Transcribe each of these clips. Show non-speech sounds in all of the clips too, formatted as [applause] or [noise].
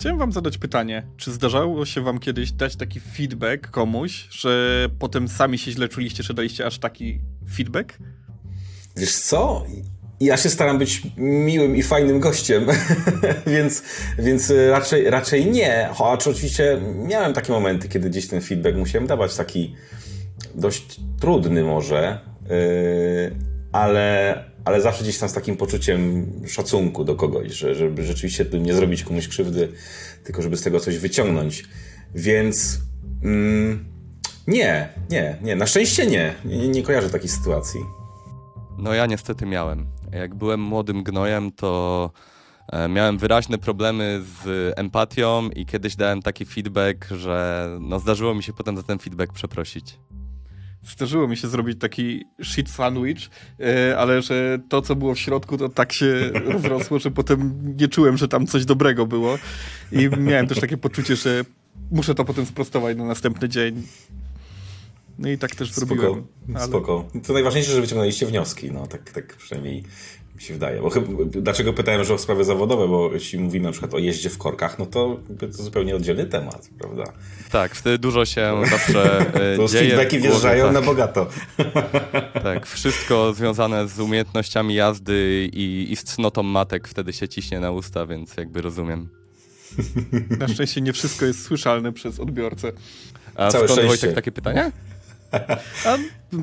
Chciałem wam zadać pytanie. Czy zdarzało się wam kiedyś dać taki feedback komuś, że potem sami się źle czuliście, czy daliście aż taki feedback? Wiesz co? Ja się staram być miłym i fajnym gościem, [laughs] więc, więc raczej, raczej nie. Choć oczywiście miałem takie momenty, kiedy gdzieś ten feedback musiałem dawać, taki dość trudny może, yy, ale, ale zawsze gdzieś tam z takim poczuciem szacunku do kogoś, że, żeby rzeczywiście nie zrobić komuś krzywdy, tylko żeby z tego coś wyciągnąć. Więc mm, nie, nie, nie. Na szczęście nie. Nie, nie kojarzę takiej sytuacji. No ja niestety miałem. Jak byłem młodym gnojem, to e, miałem wyraźne problemy z empatią i kiedyś dałem taki feedback, że no zdarzyło mi się potem za ten feedback przeprosić. Zdarzyło mi się zrobić taki shit sandwich, e, ale że to, co było w środku, to tak się [laughs] rozrosło, że potem nie czułem, że tam coś dobrego było. I miałem też takie poczucie, że muszę to potem sprostować na następny dzień. No i tak też spoko, zrobiłem. Ale... Spoko. To najważniejsze, że wyciągnęliście wnioski, no tak, tak przynajmniej mi się wydaje. Bo chyba, dlaczego pytałem, że o sprawy zawodowe, bo jeśli mówimy na przykład o jeździe w korkach, no to to zupełnie oddzielny temat, prawda? Tak, wtedy dużo się zawsze e, [laughs] to dzieje. feedbacki wjeżdżają tak. na bogato. [laughs] Tak, wszystko związane z umiejętnościami jazdy i, i z cnotą matek wtedy się ciśnie na usta, więc jakby rozumiem. [laughs] Na szczęście nie wszystko jest słyszalne przez odbiorcę. A Całe skąd Wojtek takie pytania? A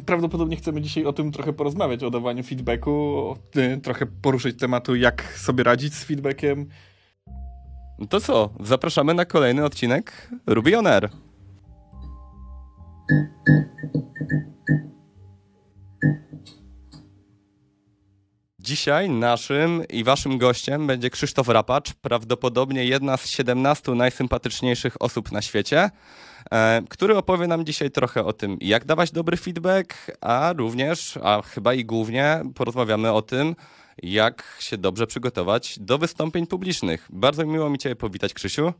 prawdopodobnie chcemy dzisiaj o tym trochę porozmawiać, o dawaniu feedbacku, trochę poruszyć tematu, jak sobie radzić z feedbackiem. No to co, zapraszamy na kolejny odcinek Ruby On Air. Dzisiaj naszym i waszym gościem będzie Krzysztof Rapacz, prawdopodobnie jedna z 17 najsympatyczniejszych osób na świecie. E, który opowie nam dzisiaj trochę o tym, jak dawać dobry feedback, a również, a chyba i głównie porozmawiamy o tym, jak się dobrze przygotować do wystąpień publicznych. Bardzo miło mi Cię powitać, Krzysiu.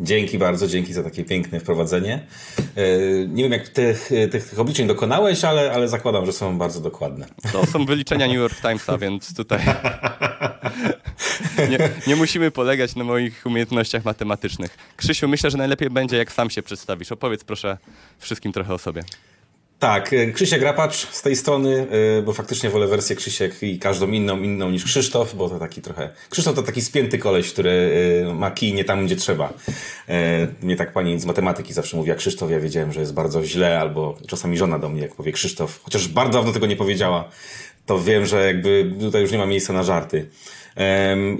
Dzięki bardzo, dzięki za takie piękne wprowadzenie. E, nie wiem, jak tych, tych, tych obliczeń dokonałeś, ale, ale zakładam, że są bardzo dokładne. To są wyliczenia New York Timesa, więc tutaj [laughs] nie, nie, musimy polegać na moich umiejętnościach matematycznych. Krzysiu, myślę, że najlepiej będzie, jak sam się przedstawisz. Opowiedz proszę wszystkim trochę o sobie. Tak, e, Krzysiek Rapacz z tej strony, e, bo faktycznie wolę wersję Krzysiek i każdą inną, inną niż Krzysztof, bo to taki trochę... Krzysztof to taki spięty koleś, który e, ma kij nie tam, gdzie trzeba. Mnie tak pani z matematyki zawsze mówiła Krzysztof, ja wiedziałem, że jest bardzo źle, albo czasami żona do mnie, jak powie Krzysztof, chociaż bardzo dawno tego nie powiedziała, to wiem, że jakby tutaj już nie ma miejsca na żarty.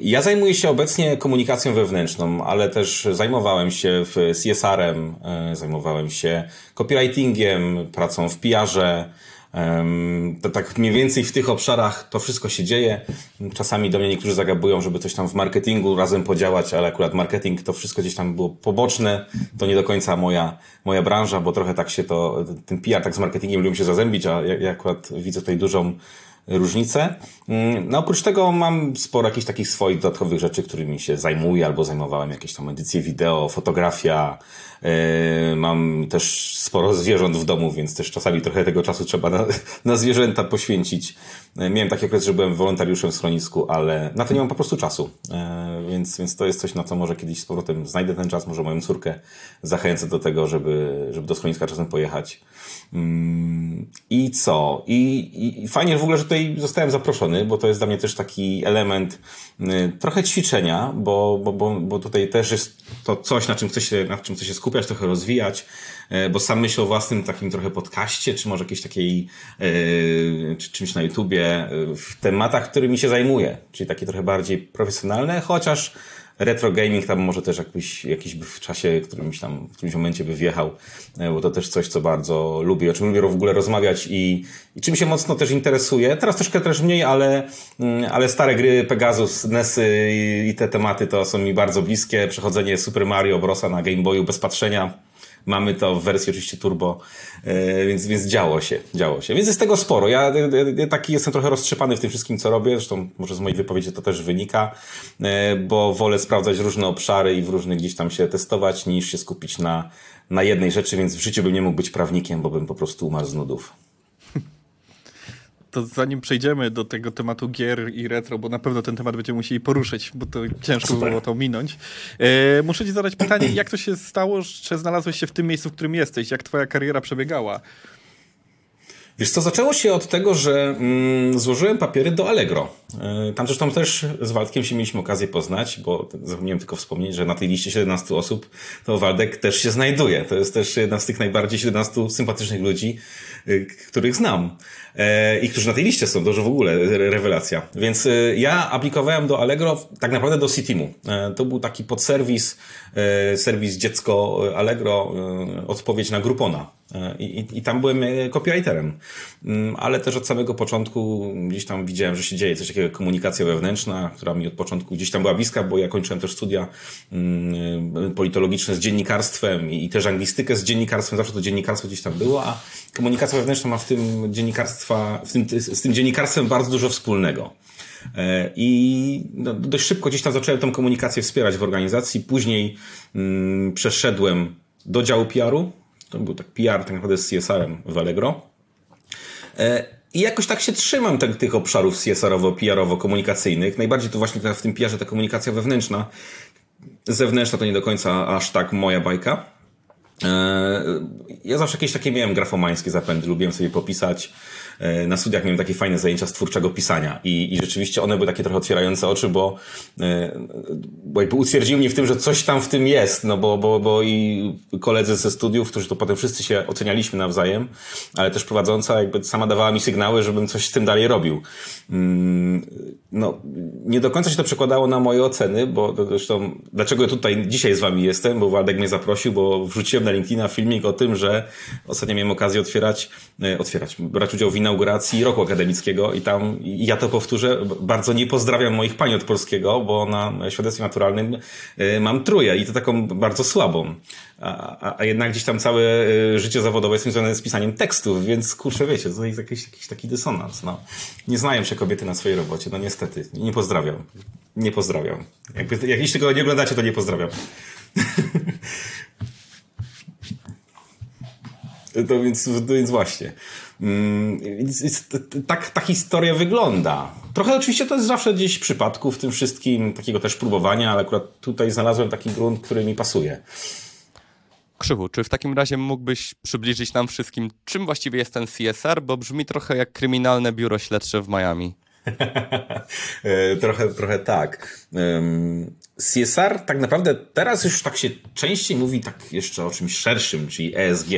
Ja zajmuję się obecnie komunikacją wewnętrzną, ale też zajmowałem się CSR-em, e, zajmowałem się copywritingiem, pracą w PR-ze. To tak mniej więcej w tych obszarach to wszystko się dzieje. Czasami do mnie niektórzy zagabują, żeby coś tam w marketingu razem podziałać, ale akurat marketing to wszystko gdzieś tam było poboczne. To nie do końca moja, moja branża, bo trochę tak się to, ten PR tak z marketingiem lubią się zazębić, a ja, ja akurat widzę tutaj dużą różnice. Mm, no oprócz tego mam sporo jakichś takich swoich dodatkowych rzeczy, którymi się zajmuję albo zajmowałem, jakieś tam edycje wideo, fotografia. Yy, mam też sporo zwierząt w domu, więc też czasami trochę tego czasu trzeba na, na zwierzęta poświęcić. Yy, miałem taki okres, że byłem wolontariuszem w schronisku, ale na to nie mam po prostu czasu. Yy, więc, więc to jest coś, na co może kiedyś z powrotem znajdę ten czas, może moją córkę zachęcę do tego, żeby, żeby do schroniska czasem pojechać. Mm, I co? I, I fajnie w ogóle, że tutaj zostałem zaproszony, bo to jest dla mnie też taki element y, trochę ćwiczenia, bo, bo, bo, bo tutaj też jest to coś, na czym chcę się, na czym chcę się skupiać, trochę rozwijać, bo sam myślę o własnym takim trochę podcaście, czy może jakiejś takiej, y, czy czymś na YouTubie, w tematach, którymi się zajmuję, czyli takie trochę bardziej profesjonalne, chociaż retro gaming tam może też jakiś, jakiś w czasie, którymś tam, w którymś momencie by wjechał, e, bo to też coś, co bardzo lubię, o czym lubię w ogóle rozmawiać i, i czym się mocno też interesuje. Teraz troszkę też mniej, ale, mm, ale stare gry, Pegasus, NESy i, i te tematy to są mi bardzo bliskie. Przechodzenie Super Mario Brosa na Game Boyu bez patrzenia Mamy to w wersji oczywiście turbo, e, więc, więc działo się, działo się. Więc jest tego sporo. Ja, ja taki jestem trochę roztrzepany w tym wszystkim, co robię. Zresztą może z mojej wypowiedzi to też wynika, e, bo wolę sprawdzać różne obszary i w różnych gdzieś tam się testować, niż się skupić na, na jednej rzeczy, więc w życiu bym nie mógł być prawnikiem, bo bym po prostu umarł z nudów. To zanim przejdziemy do tego tematu gier i retro, bo na pewno ten temat będziemy musieli poruszyć, bo to ciężko Super. było to minąć. E, muszę ci zadać pytanie, [clears throat] jak to się stało, że znalazłeś się w tym miejscu, w którym jesteś? Jak twoja kariera przebiegała? Wiesz co, zaczęło się od tego, że mm, złożyłem papiery do Allegro. Yy, tam zresztą też z Waldkiem się mieliśmy okazję poznać, bo zapomniałem tylko wspomnieć, że na tej liście 17 osób to Waldek też się znajduje. To jest też jedna z tych najbardziej 17 sympatycznych ludzi, yy, których znam. Yy, I którzy na tej liście są, to już w ogóle rewelacja. Więc yy, ja aplikowałem do Allegro, tak naprawdę do Citimu. Yy, to był taki podserwis, serwis dziecko Allegro, odpowiedź na Groupona. I, i, tam byłem e, copywriterem. Mm, ale też od samego początku gdzieś tam widziałem, że się dzieje coś takiego, komunikacja wewnętrzna, która mi od początku gdzieś tam była bliska, bo ja kończyłem też studia mm, politologiczne z dziennikarstwem i, i też anglistykę z dziennikarstwem, zawsze to dziennikarstwo gdzieś tam było, a komunikacja wewnętrzna ma w tym w tym, z tym dziennikarstwem bardzo dużo wspólnego. E, I no, dość szybko gdzieś tam zacząłem tą komunikację wspierać w organizacji. Później mm, przeszedłem do działu PR-u, to był tak PR tak naprawdę z CSR-em w Allegro. E, I jakoś tak się trzymam tych, tych obszarów CSR-owo-PR-owo-komunikacyjnych. Najbardziej to właśnie w tym PR-ze ta komunikacja wewnętrzna. Zewnętrzna to nie do końca aż tak moja bajka. E, ja zawsze jakieś takie miałem grafomańskie zapędy, lubiłem sobie popisać. E, na studiach miałem takie fajne zajęcia z twórczego pisania i, i rzeczywiście one były takie trochę otwierające oczy, bo, e, bo jakby utwierdziły mnie w tym, że coś tam w tym jest, no bo, bo, bo i koledzy ze studiów, którzy to potem wszyscy się ocenialiśmy nawzajem, ale też prowadząca jakby sama dawała mi sygnały, żebym coś z tym dalej robił. Mm, no, nie do końca się to przekładało na moje oceny, bo zresztą, dlaczego tutaj dzisiaj z wami jestem, bo Waldek mnie zaprosił, bo wrzuciłem na LinkedIna filmik o tym, że ostatnio miałem okazję otwierać, e, otwierać, brać udział w inauguracji roku akademickiego i tam, ja to powtórzę, bardzo nie pozdrawiam moich pań od polskiego, bo na świadectwie naturalnym e, mam trójkę i to taką bardzo słabą. A, a, jednak gdzieś tam całe e, życie zawodowe jest związane z pisaniem tekstów, więc kurczę, wiecie, to jest jakiś, jakiś taki dysonans. No. Nie znają się kobiety na swojej robocie, no niestety. Nie pozdrawiam. Nie pozdrawiam. Jakby, jak jeśli tego nie oglądacie, to nie pozdrawiam. [laughs] to więc, to więc właśnie. Mm, tak ta historia wygląda. Trochę oczywiście to jest zawsze gdzieś przypadku w tym wszystkim, takiego też próbowania, ale akurat tutaj znalazłem taki grunt, który mi pasuje. Krzywu, czy w takim razie mógłbyś przybliżyć nam wszystkim, czym właściwie jest ten CSR, bo brzmi trochę jak kryminalne biuro śledcze w Miami. [laughs] E, trochę, trochę tak. CSR tak naprawdę teraz już tak się częściej mówi tak jeszcze o czymś szerszym, czyli ESG,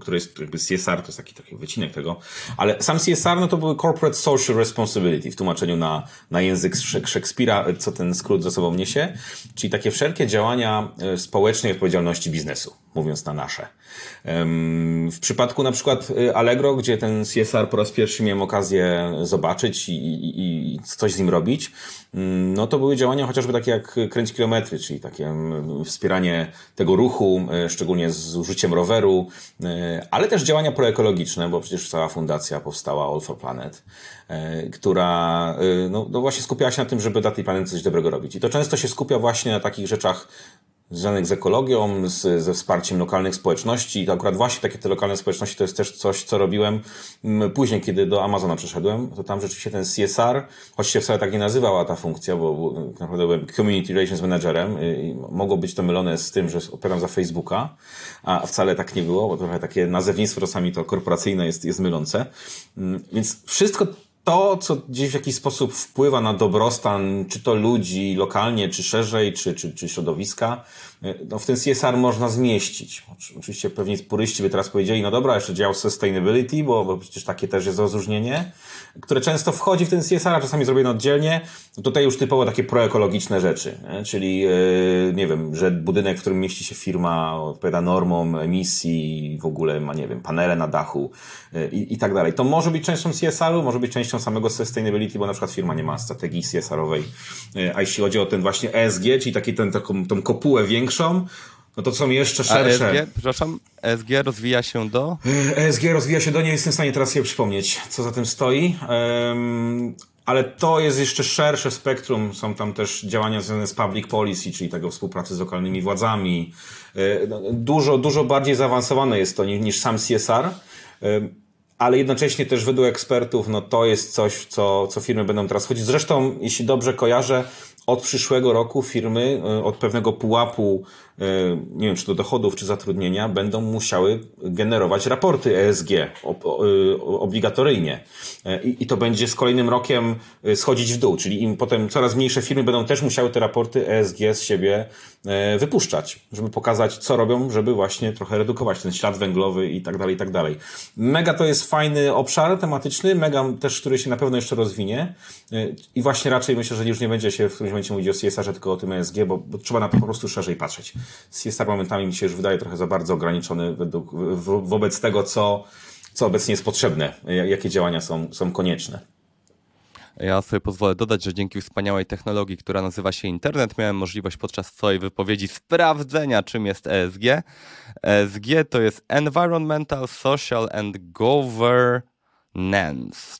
który jest jakby CSR, to jest taki, taki wycinek tego, ale sam CSR no to były Corporate Social Responsibility w tłumaczeniu na, na język Szekspira, co ten skrót ze sobą niesie, czyli takie wszelkie działania e, społecznej odpowiedzialności biznesu, mówiąc na nasze. W przypadku na przykład e, Allegro, gdzie ten CSR po raz pierwszy miałem okazję zobaczyć i, i, i coś z nim robić, mm, no to były działania chociażby takie jak kręć kilometry, czyli takie mm, wspieranie tego ruchu, e, szczególnie z użyciem roweru, e, ale też działania proekologiczne, bo przecież cała fundacja powstała All for Planet, która no, no właśnie skupiała się na tym, żeby dla tej planety coś dobrego robić. I to często się skupia właśnie na takich rzeczach związanych z ekologią, z, ze wsparciem lokalnych społeczności. I akurat właśnie takie te lokalne społeczności to jest też coś, co robiłem mm, później, kiedy do Amazona przeszedłem. To tam rzeczywiście ten CSR, choć się wcale tak nie nazywała ta funkcja, bo naprawdę byłem Community Relations Managerem i mogło być to mylone z tym, że odpowiadam za Facebooka, a wcale tak nie było, bo trochę takie nazewnictwo czasami to korporacyjne jest, jest mylące. Mm, więc wszystko to, co gdzieś w jakiś sposób wpływa na dobrostan, czy to ludzi lokalnie, czy szerzej, czy, czy, czy środowiska, no w ten CSR można zmieścić. Oczywiście pewnie puryści by teraz powiedzieli, no dobra, jeszcze dział sustainability, bo, bo przecież takie też jest rozróżnienie, które często wchodzi w ten CSR, a czasami zrobione oddzielnie. No tutaj już typowo takie proekologiczne rzeczy, nie? czyli yy, nie wiem, że budynek, w którym mieści się firma, odpowiada normom emisji, w ogóle ma, nie wiem, panele na dachu yy, i tak dalej. To może być częścią CSR-u, może być częścią samego sustainability, bo na przykład firma nie ma strategii CSR-owej. A jeśli chodzi o ten właśnie ESG, czyli taki ten, taką tą kopułę większą, no to są jeszcze szersze. A ESG, przepraszam, ESG rozwija się do? ESG rozwija się do, nie jestem w stanie teraz sobie przypomnieć, co za tym stoi. Um, ale to jest jeszcze szersze spektrum. Są tam też działania związane z public policy, czyli tego współpracy z lokalnymi władzami. E, no, dużo, dużo bardziej zaawansowane jest to niż sam CSR. ale jednocześnie też według ekspertów, no to jest coś, co, co firmy będą teraz chodzić. Zresztą, jeśli dobrze kojarzę, od przyszłego roku firmy e, od pewnego pułapu, nie wiem czy to dochodów, czy zatrudnienia, będą musiały generować raporty ESG e, obligatoryjnie. I to będzie z kolejnym rokiem schodzić w dół, czyli im potem coraz mniejsze firmy będą też musiały te raporty ESG z siebie wypuszczać, żeby pokazać, co robią, żeby właśnie trochę redukować ten ślad węglowy i tak dalej, i tak dalej. Mega to jest fajny obszar tematyczny, mega też, który się na pewno jeszcze rozwinie i właśnie raczej myślę, że już nie będzie się w którymś momencie mówić o CSR-ze, tylko o tym ESG, bo, bo, trzeba na to po prostu szerzej patrzeć. CSR momentami mi się już wydaje trochę za bardzo ograniczony według, wo, wobec tego, co, co obecnie jest potrzebne, jakie działania są, są konieczne. Ja sobie pozwolę dodać, że dzięki wspaniałej technologii, która nazywa się internet, miałem możliwość podczas swojej wypowiedzi sprawdzenia, czym jest ESG. ESG to jest Environmental, Social and Governance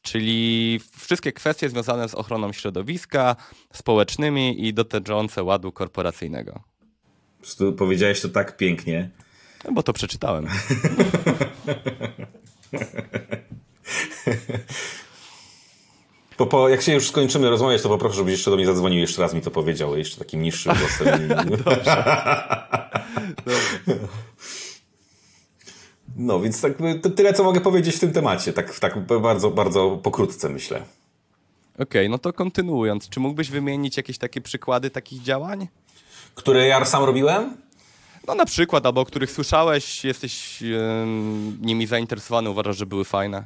czyli wszystkie kwestie związane z ochroną środowiska, społecznymi i dotyczące ładu korporacyjnego. Po powiedziałeś to tak pięknie. No bo to przeczytałem. [laughs] Po, po, jak się już skończymy rozmawiać, to poproszę, żebyś jeszcze do mnie zadzwonił, jeszcze raz mi to powiedział, jeszcze takim niższym [laughs] głosem. Dobrze. Dobrze. [laughs] No, więc tak, tyle, co mogę powiedzieć w tym temacie, tak, tak bardzo, bardzo pokrótce myślę. Okej, okay, no to kontynuując, czy mógłbyś wymienić jakieś takie przykłady takich działań? Które ja sam robiłem? No na przykład, albo o których słyszałeś, jesteś yy, nimi zainteresowany, uważasz, że były fajne?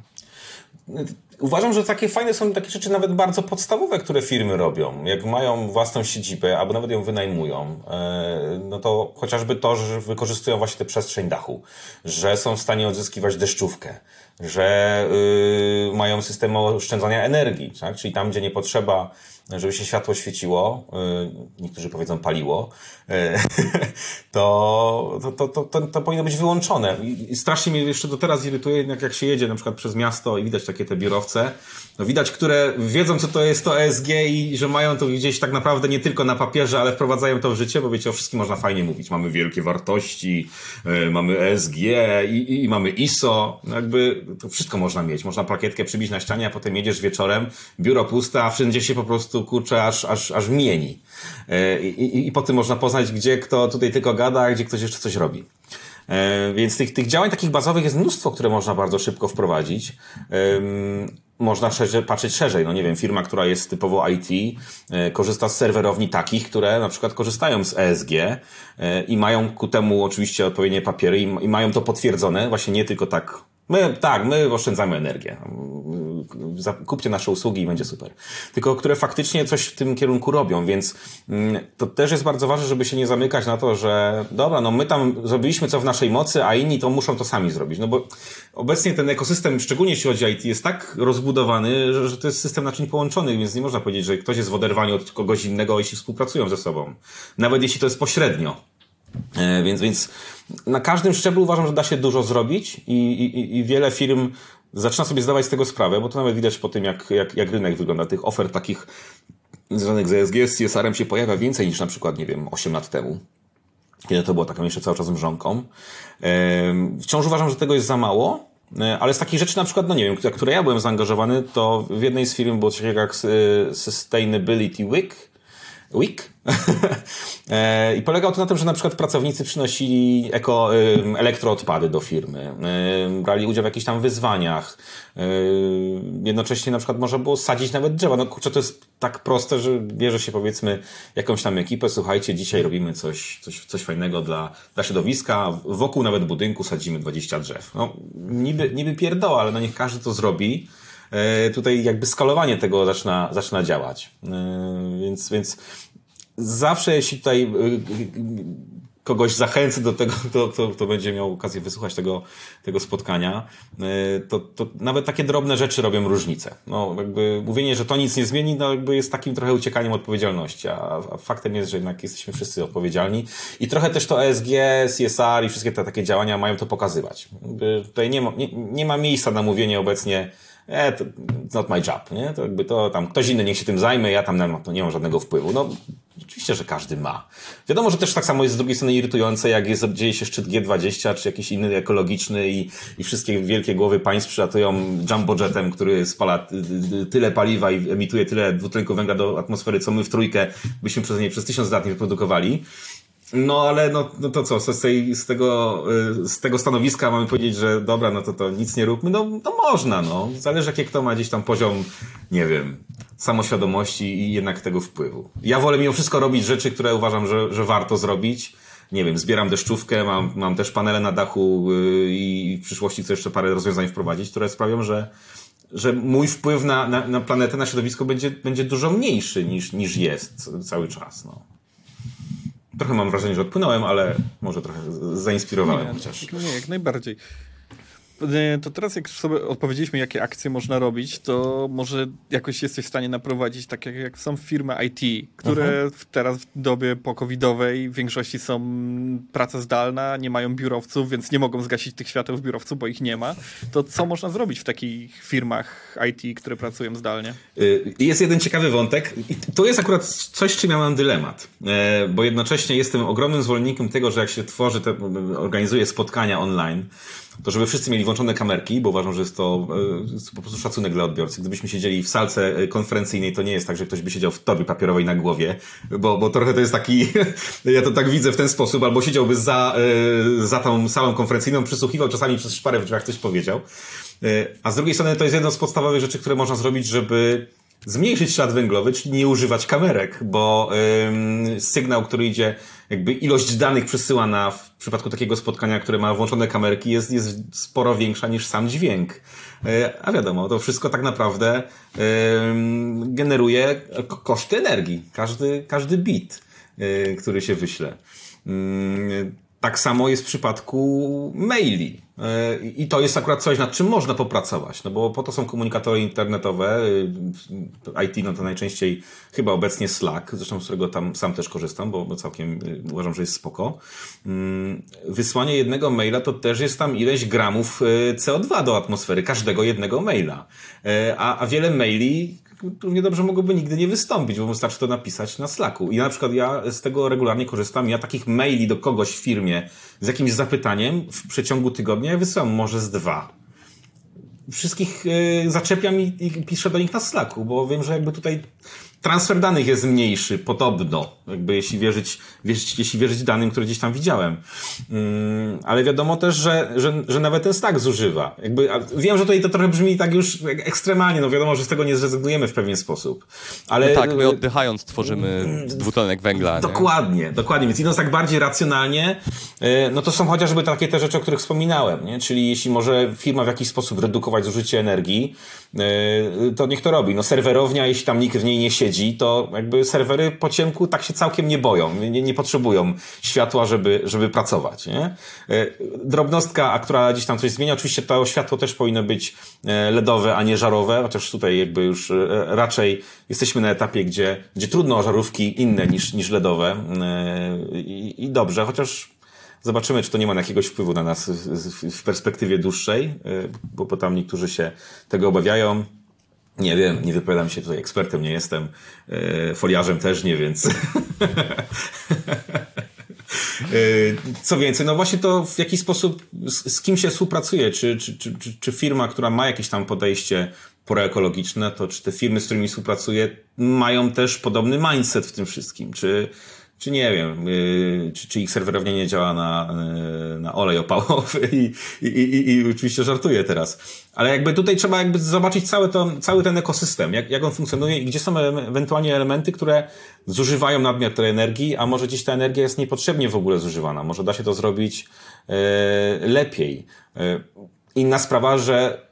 Uważam, że takie fajne są takie rzeczy nawet bardzo podstawowe, które firmy robią. Jak mają własną siedzibę, albo nawet ją wynajmują, e, no to chociażby to, że wykorzystują właśnie tę przestrzeń dachu, że są w stanie odzyskiwać deszczówkę, że yy, mają system oszczędzania energii, tak? czyli tam, gdzie nie potrzeba żeby się światło świeciło, y, niektórzy powiedzą paliło, y, [laughs] to, to, to, to, to powinno być wyłączone. I strasznie mnie jeszcze do teraz irytuje, jednak jak się jedzie na przykład przez miasto i widać takie te biurowce, no widać, które wiedzą, co to jest to ESG i że mają to gdzieś tak naprawdę nie tylko na papierze, ale wprowadzają to w życie, bo wiecie, o wszystkim można fajnie mówić. Mamy wielkie wartości, y, mamy ESG i, i, i mamy ISO. No jakby to wszystko można mieć. Można plakietkę przybić na ścianie, a potem jedziesz wieczorem, biuro puste, a wszędzie się po prostu prostu kurczę aż, aż, aż mieni. E, I, i, I po tym można poznać, gdzie kto tutaj tylko gada, a gdzie ktoś jeszcze coś robi. E, więc tych, tych działań takich bazowych jest mnóstwo, które można bardzo szybko wprowadzić. Można szerzej, patrzeć szerzej. No nie wiem, firma, która jest typowo IT, e, korzysta z serwerowni takich, które na przykład korzystają z ESG i mają ku temu oczywiście odpowiednie papiery i mają to potwierdzone, właśnie nie tylko tak My, tak, my oszczędzamy energię. Kupcie nasze usługi i będzie super. Tylko które faktycznie coś w tym kierunku robią, więc mm, to też jest bardzo ważne, żeby się nie zamykać na to, że dobra, no my tam zrobiliśmy co w naszej mocy, a inni to muszą to sami zrobić. No bo obecnie ten ekosystem, szczególnie jeśli chodzi o IT, jest tak rozbudowany, że, to jest system naczyń połączonych, więc nie można powiedzieć, że ktoś jest w oderwaniu od kogoś innego, jeśli współpracują ze sobą. Nawet jeśli to jest pośrednio. E, więc, więc na każdym szczeblu uważam, że da się dużo zrobić i, i, i wiele firm zaczyna sobie zdawać z tego sprawę, bo to nawet widać po tym, jak, jak, jak rynek wygląda. Tych ofert takich związanych z ESG, z CSR-em się pojawia więcej niż na przykład, nie wiem, 8 lat temu. Kiedy to było taką jeszcze cały czas mrzonką. Wciąż uważam, że tego jest za mało, e, ale z takich rzeczy na przykład, no nie wiem, które ja byłem zaangażowany, to w jednej z firm było coś takiego jak e, Sustainability Week, Week. [laughs] E, I polegał to na tym, że na przykład pracownicy przynosili eko, elektroodpady do firmy, brali udział w jakichś tam wyzwaniach. Jednocześnie na przykład można było sadzić nawet drzewa. No kurczę, to jest tak proste, że bierze się powiedzmy jakąś tam ekipę, słuchajcie, dzisiaj robimy coś, coś, coś fajnego dla, dla środowiska, wokół nawet budynku sadzimy 20 drzew. No niby, niby pierdoła, ale no niech każdy to zrobi E, tutaj jakby skalowanie tego zaczyna, zaczyna działać. E, więc, więc zawsze jeśli tutaj e, kogoś zachęcę do tego, kto, kto, kto będzie miał okazję wysłuchać tego, tego spotkania, to, to nawet takie drobne rzeczy robią różnicę. No, jakby mówienie, że to nic nie zmieni, no jakby jest takim trochę uciekaniem odpowiedzialności, a, a faktem jest, że jednak jesteśmy wszyscy odpowiedzialni i trochę też to ESG, CSR i wszystkie te takie działania mają to pokazywać. Jakby tutaj nie ma, nie, nie ma miejsca na mówienie obecnie, e, to not my job, nie? To jakby to tam ktoś inny niech się tym zajmie, ja tam na to nie mam żadnego wpływu. No, Oczywiście, że każdy ma. Wiadomo, że też tak samo jest z drugiej strony irytujące, jak jest, dzieje się szczyt G20, czy jakiś inny ekologiczny i, i wszystkie wielkie głowy państw przylatują jumbojetem, który spala tyle paliwa i emituje tyle dwutlenku węgla do atmosfery, co my w trójkę byśmy przez nie przez tysiąc lat nie wyprodukowali. No ale no, no to co, z, tej, z, tego, y, z tego stanowiska mamy powiedzieć, że dobra, no to to nic nie róbmy, no, no można, no. Zależy jaki kto ma gdzieś tam poziom, nie wiem, samoświadomości i jednak tego wpływu. Ja wolę mimo wszystko robić rzeczy, które uważam, że, że warto zrobić. Nie wiem, zbieram deszczówkę, mam, mam też panele na dachu y, i w przyszłości chcę jeszcze parę rozwiązań wprowadzić, które sprawią, że, że mój wpływ na, na, na planetę, na środowisko będzie, będzie dużo mniejszy niż, niż jest cały czas. No. Trochę mam wrażenie, że odpłynąłem, ale może trochę zainspirowałem nie, chociaż. Nie, jak najbardziej. E, to teraz jak sobie odpowiedzieliśmy, jakie akcje można robić, to może jakoś jesteś w stanie naprowadzić, tak jak, jak są firmy IT, które mhm. teraz w dobie pokowidowej w większości są praca zdalna, nie mają biurowców, więc nie mogą zgasić tych świateł w biurowcu, bo ich nie ma. To co można zrobić w takich firmach IT, które pracują zdalnie? Y, jest jeden ciekawy wątek. To jest akurat coś, czym ja mam dylemat, e, bo jednocześnie jestem ogromnym zwolennikiem tego, że jak się tworzy, organizuje spotkania online, to żeby wszyscy mieli włączone kamerki, bo uważam, że jest to, e, po prostu szacunek dla odbiorcy. Gdybyśmy siedzieli w salce e, konferencyjnej, to nie jest tak, że ktoś by siedział w torbie papierowej na głowie, bo, bo trochę to jest taki, [laughs] ja to tak widzę w ten sposób, albo siedziałby za, e, za tą salą konferencyjną, przysłuchiwał, czasami przez szparę w drzwiach coś powiedział. A z drugiej strony to jest jedno z podstawowych rzeczy, które można zrobić, żeby zmniejszyć ślad węglowy, czyli nie używać kamerek, bo ym, sygnał, który idzie, jakby ilość danych przesyłana w przypadku takiego spotkania, które ma włączone kamerki, jest, jest sporo większa niż sam dźwięk. Yy, a wiadomo, to wszystko tak naprawdę generuje koszty energii. Każdy, każdy bit, yy, który się wyśle. Tak samo jest w przypadku maili. E, I to jest akurat coś, nad czym można popracować, no bo po to są komunikatory internetowe. E, IT, no to najczęściej chyba obecnie Slack, zresztą z którego tam sam też korzystam, bo, całkiem e, uważam, że jest spoko. Mm, wysłanie jednego maila to też jest tam ileś gramów CO2 do atmosfery, każdego jednego maila. A, a wiele maili równie dobrze mogłoby nigdy nie wystąpić, bo wystarczy to napisać na Slacku. I na przykład ja z tego regularnie korzystam. Ja takich maili do kogoś w firmie z jakimś zapytaniem w przeciągu tygodnia wysyłam może z dwa. Wszystkich yy, zaczepiam i, i piszę do nich na Slacku, bo wiem, że jakby tutaj transfer danych jest mniejszy, podobno, jakby jeśli wierzyć, wierzyć, jeśli wierzyć danym, które gdzieś tam widziałem. Mm, ale wiadomo też, że, że, że nawet ten stack zużywa. Jakby, wiem, że tutaj to trochę brzmi tak już ekstremalnie, no wiadomo, że z tego nie zrezygnujemy w pewien sposób. Ale... No tak, my oddychając tworzymy dwutlenek węgla. Dokładnie, nie? dokładnie. Więc idąc tak bardziej racjonalnie, e, no to są chociażby takie te rzeczy, o których wspominałem, nie? Czyli jeśli może firma w jakiś sposób redukować zużycie energii, e, to niech to robi. No serwerownia, jeśli tam nikt w niej nie siedzi, siedzi, to jakby serwery po ciemku tak się całkiem nie boją, nie, nie potrzebują światła, żeby, żeby pracować. Nie? E, drobnostka, a która gdzieś tam coś zmienia, oczywiście to światło też powinno być e, LEDowe, a nie żarowe, chociaż tutaj jakby już e, raczej jesteśmy na etapie, gdzie, gdzie trudno o żarówki inne niż, niż LEDowe i, i dobrze, chociaż Zobaczymy, czy to nie ma jakiegoś wpływu na nas w perspektywie dłuższej, bo, bo tam niektórzy się tego obawiają. Nie wiem, nie wypowiadam się tutaj ekspertem, nie jestem, e, foliarzem też nie, więc. [laughs] E, co więcej, no właśnie to w jaki sposób, z, z kim się współpracuje, czy, czy, czy, czy, firma, która ma jakieś tam podejście proekologiczne, to czy te firmy, z którymi współpracuje, mają też podobny mindset w tym wszystkim, czy, czy nie wiem, yy, czy, czy ich serwerownia nie działa na, yy, na olej opałowy i, i, i, i oczywiście żartuję teraz. Ale jakby tutaj trzeba jakby zobaczyć cały, to, cały ten ekosystem, jak, jak on funkcjonuje i gdzie są ewentualnie elementy, które zużywają nadmiar tej energii, a może gdzieś ta energia jest niepotrzebnie w ogóle zużywana. Może da się to zrobić yy, lepiej. Yy, inna sprawa, że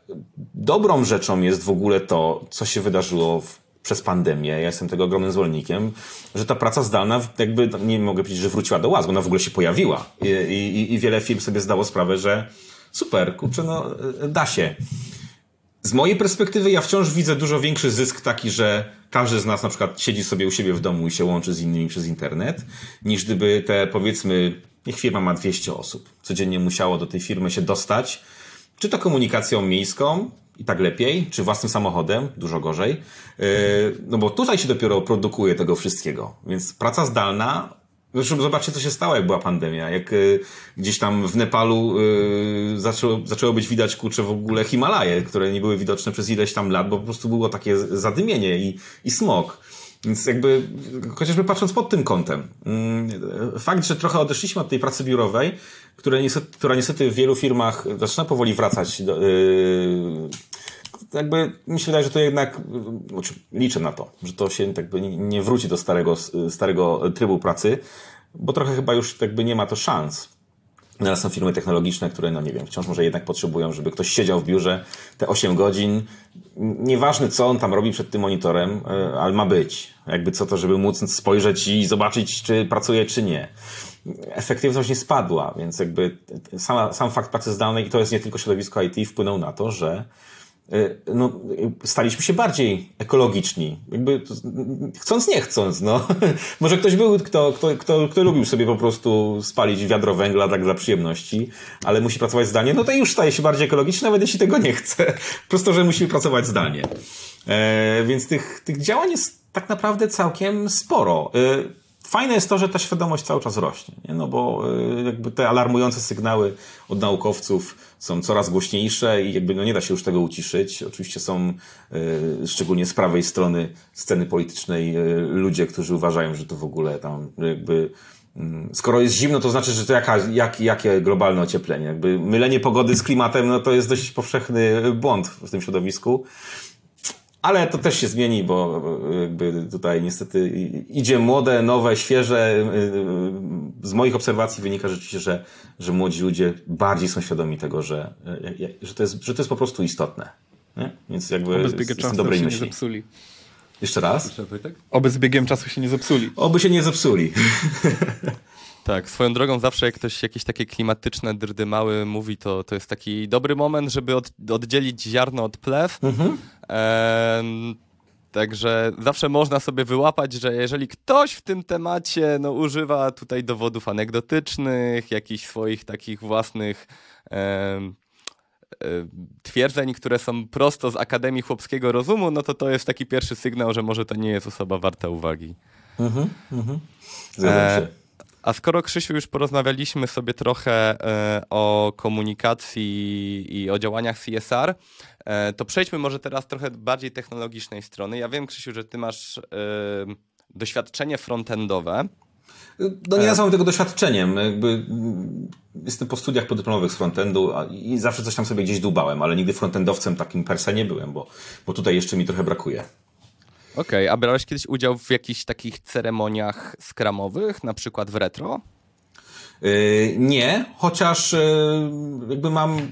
dobrą rzeczą jest w ogóle to, co się wydarzyło w przez pandemię, ja jestem tego ogromnym zwolennikiem, że ta praca zdalna jakby, nie mogę powiedzieć, że wróciła do łask, ona w ogóle się pojawiła i, i, i wiele firm sobie zdało sprawę, że super, kurczę, no da się. Z mojej perspektywy ja wciąż widzę dużo większy zysk taki, że każdy z nas na przykład siedzi sobie u siebie w domu i się łączy z innymi przez internet, niż gdyby te powiedzmy, niech firma ma 200 osób, codziennie musiało do tej firmy się dostać, czy to komunikacją miejską, i tak lepiej, czy własnym samochodem, dużo gorzej. No bo tutaj się dopiero produkuje tego wszystkiego. Więc praca zdalna Zresztą zobaczcie, co się stało, jak była pandemia. Jak y, gdzieś tam w Nepalu y, zaczęło, zaczęło być widać, kurczę, w ogóle Himalaje, które nie były widoczne przez ileś tam lat, bo po prostu było takie zadymienie i, i smog. Więc jakby, chociażby patrząc pod tym kątem, y, fakt, że trochę odeszliśmy od tej pracy biurowej, która niestety, która niestety w wielu firmach zaczyna powoli wracać do, y, jakby mi się wydaje, że to jednak, znaczy liczę na to, że to się jakby nie wróci do starego, starego trybu pracy, bo trochę chyba już jakby nie ma to szans. Teraz są firmy technologiczne, które, no nie wiem, wciąż może jednak potrzebują, żeby ktoś siedział w biurze te 8 godzin. Nieważne, co on tam robi przed tym monitorem, e, ale ma być. Jakby co to, żeby móc spojrzeć i zobaczyć, czy pracuje, czy nie. Efektywność nie spadła, więc jakby sama, sam fakt pracy zdalnej, i to jest nie tylko środowisko IT, wpłynął na to, że no, staliśmy się bardziej ekologiczni. Jakby chcąc, nie chcąc, no. [laughs] Może ktoś był, kto, kto, kto, kto lubił sobie po prostu spalić wiadro węgla tak dla przyjemności, ale musi pracować zdalnie, no to już staje się bardziej ekologiczny, nawet jeśli tego nie chce. [laughs] Prosto, że musimy pracować zdalnie. E, więc tych, tych działań jest tak naprawdę całkiem sporo. E, Fajne jest to, że ta świadomość cały czas rośnie, nie? no bo y, jakby te alarmujące sygnały od naukowców są coraz głośniejsze i jakby no nie da się już tego uciszyć. Oczywiście są y, szczególnie z prawej strony sceny politycznej y, ludzie, którzy uważają, że to w ogóle tam jakby mm, skoro jest zimno, to znaczy, że to jaka, jak, jakie globalne ocieplenie. Jakby mylenie pogody z klimatem, no to jest dość powszechny błąd w tym środowisku. Ale to też się zmieni, bo jakby tutaj niestety idzie młode, nowe, świeże. Z moich obserwacji wynika rzeczywiście, że, że młodzi ludzie bardziej są świadomi tego, że, że, to, jest, że to jest po prostu istotne. Nie? Więc jakby Oby z biegiem czasu dobrej się myśli. nie zepsuli. Jeszcze raz? Oby z biegiem czasu się nie zepsuli. Oby się nie zepsuli. [laughs] Tak, swoją drogą zawsze jak ktoś jakieś takie klimatyczne drdymały mówi, to, to jest taki dobry moment, żeby od, oddzielić ziarno od plew. Mhm. Także zawsze można sobie wyłapać, że jeżeli ktoś w tym temacie no, używa tutaj dowodów anegdotycznych, jakichś swoich takich własnych e, twierdzeń, które są prosto z Akademii Chłopskiego Rozumu, no to to jest taki pierwszy sygnał, że może to nie jest osoba warta uwagi. Mhm, mhm. Zgadzam e, się. A skoro Krzysiu już porozmawialiśmy sobie trochę e, o komunikacji i o działaniach CSR, e, to przejdźmy może teraz trochę bardziej technologicznej strony. Ja wiem, Krzysiu, że ty masz e, doświadczenie frontendowe. No nie nazywam tego doświadczeniem. Jakby mm, jestem po studiach podyplomowych z frontendu i zawsze coś tam sobie gdzieś dubałem, ale nigdy frontendowcem takim per se nie byłem, bo, bo tutaj jeszcze mi trochę brakuje. Okej, okay, a brałeś kiedyś udział w jakichś takich ceremoniach skramowych, na przykład w retro? Yy, nie, chociaż yy, jakby mam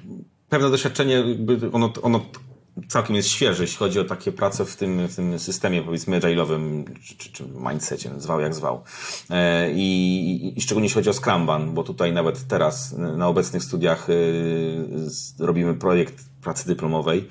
pewne doświadczenie, jakby ono, ono całkiem jest świeże, jeśli chodzi o takie prace w tym, w tym systemie, powiedzmy, agile'owym, czy, czy, czy mindsetie, zwał jak zwał. E, I, I szczególnie jeśli chodzi o Scrumban, bo tutaj nawet teraz na obecnych studiach y, robimy projekt pracy dyplomowej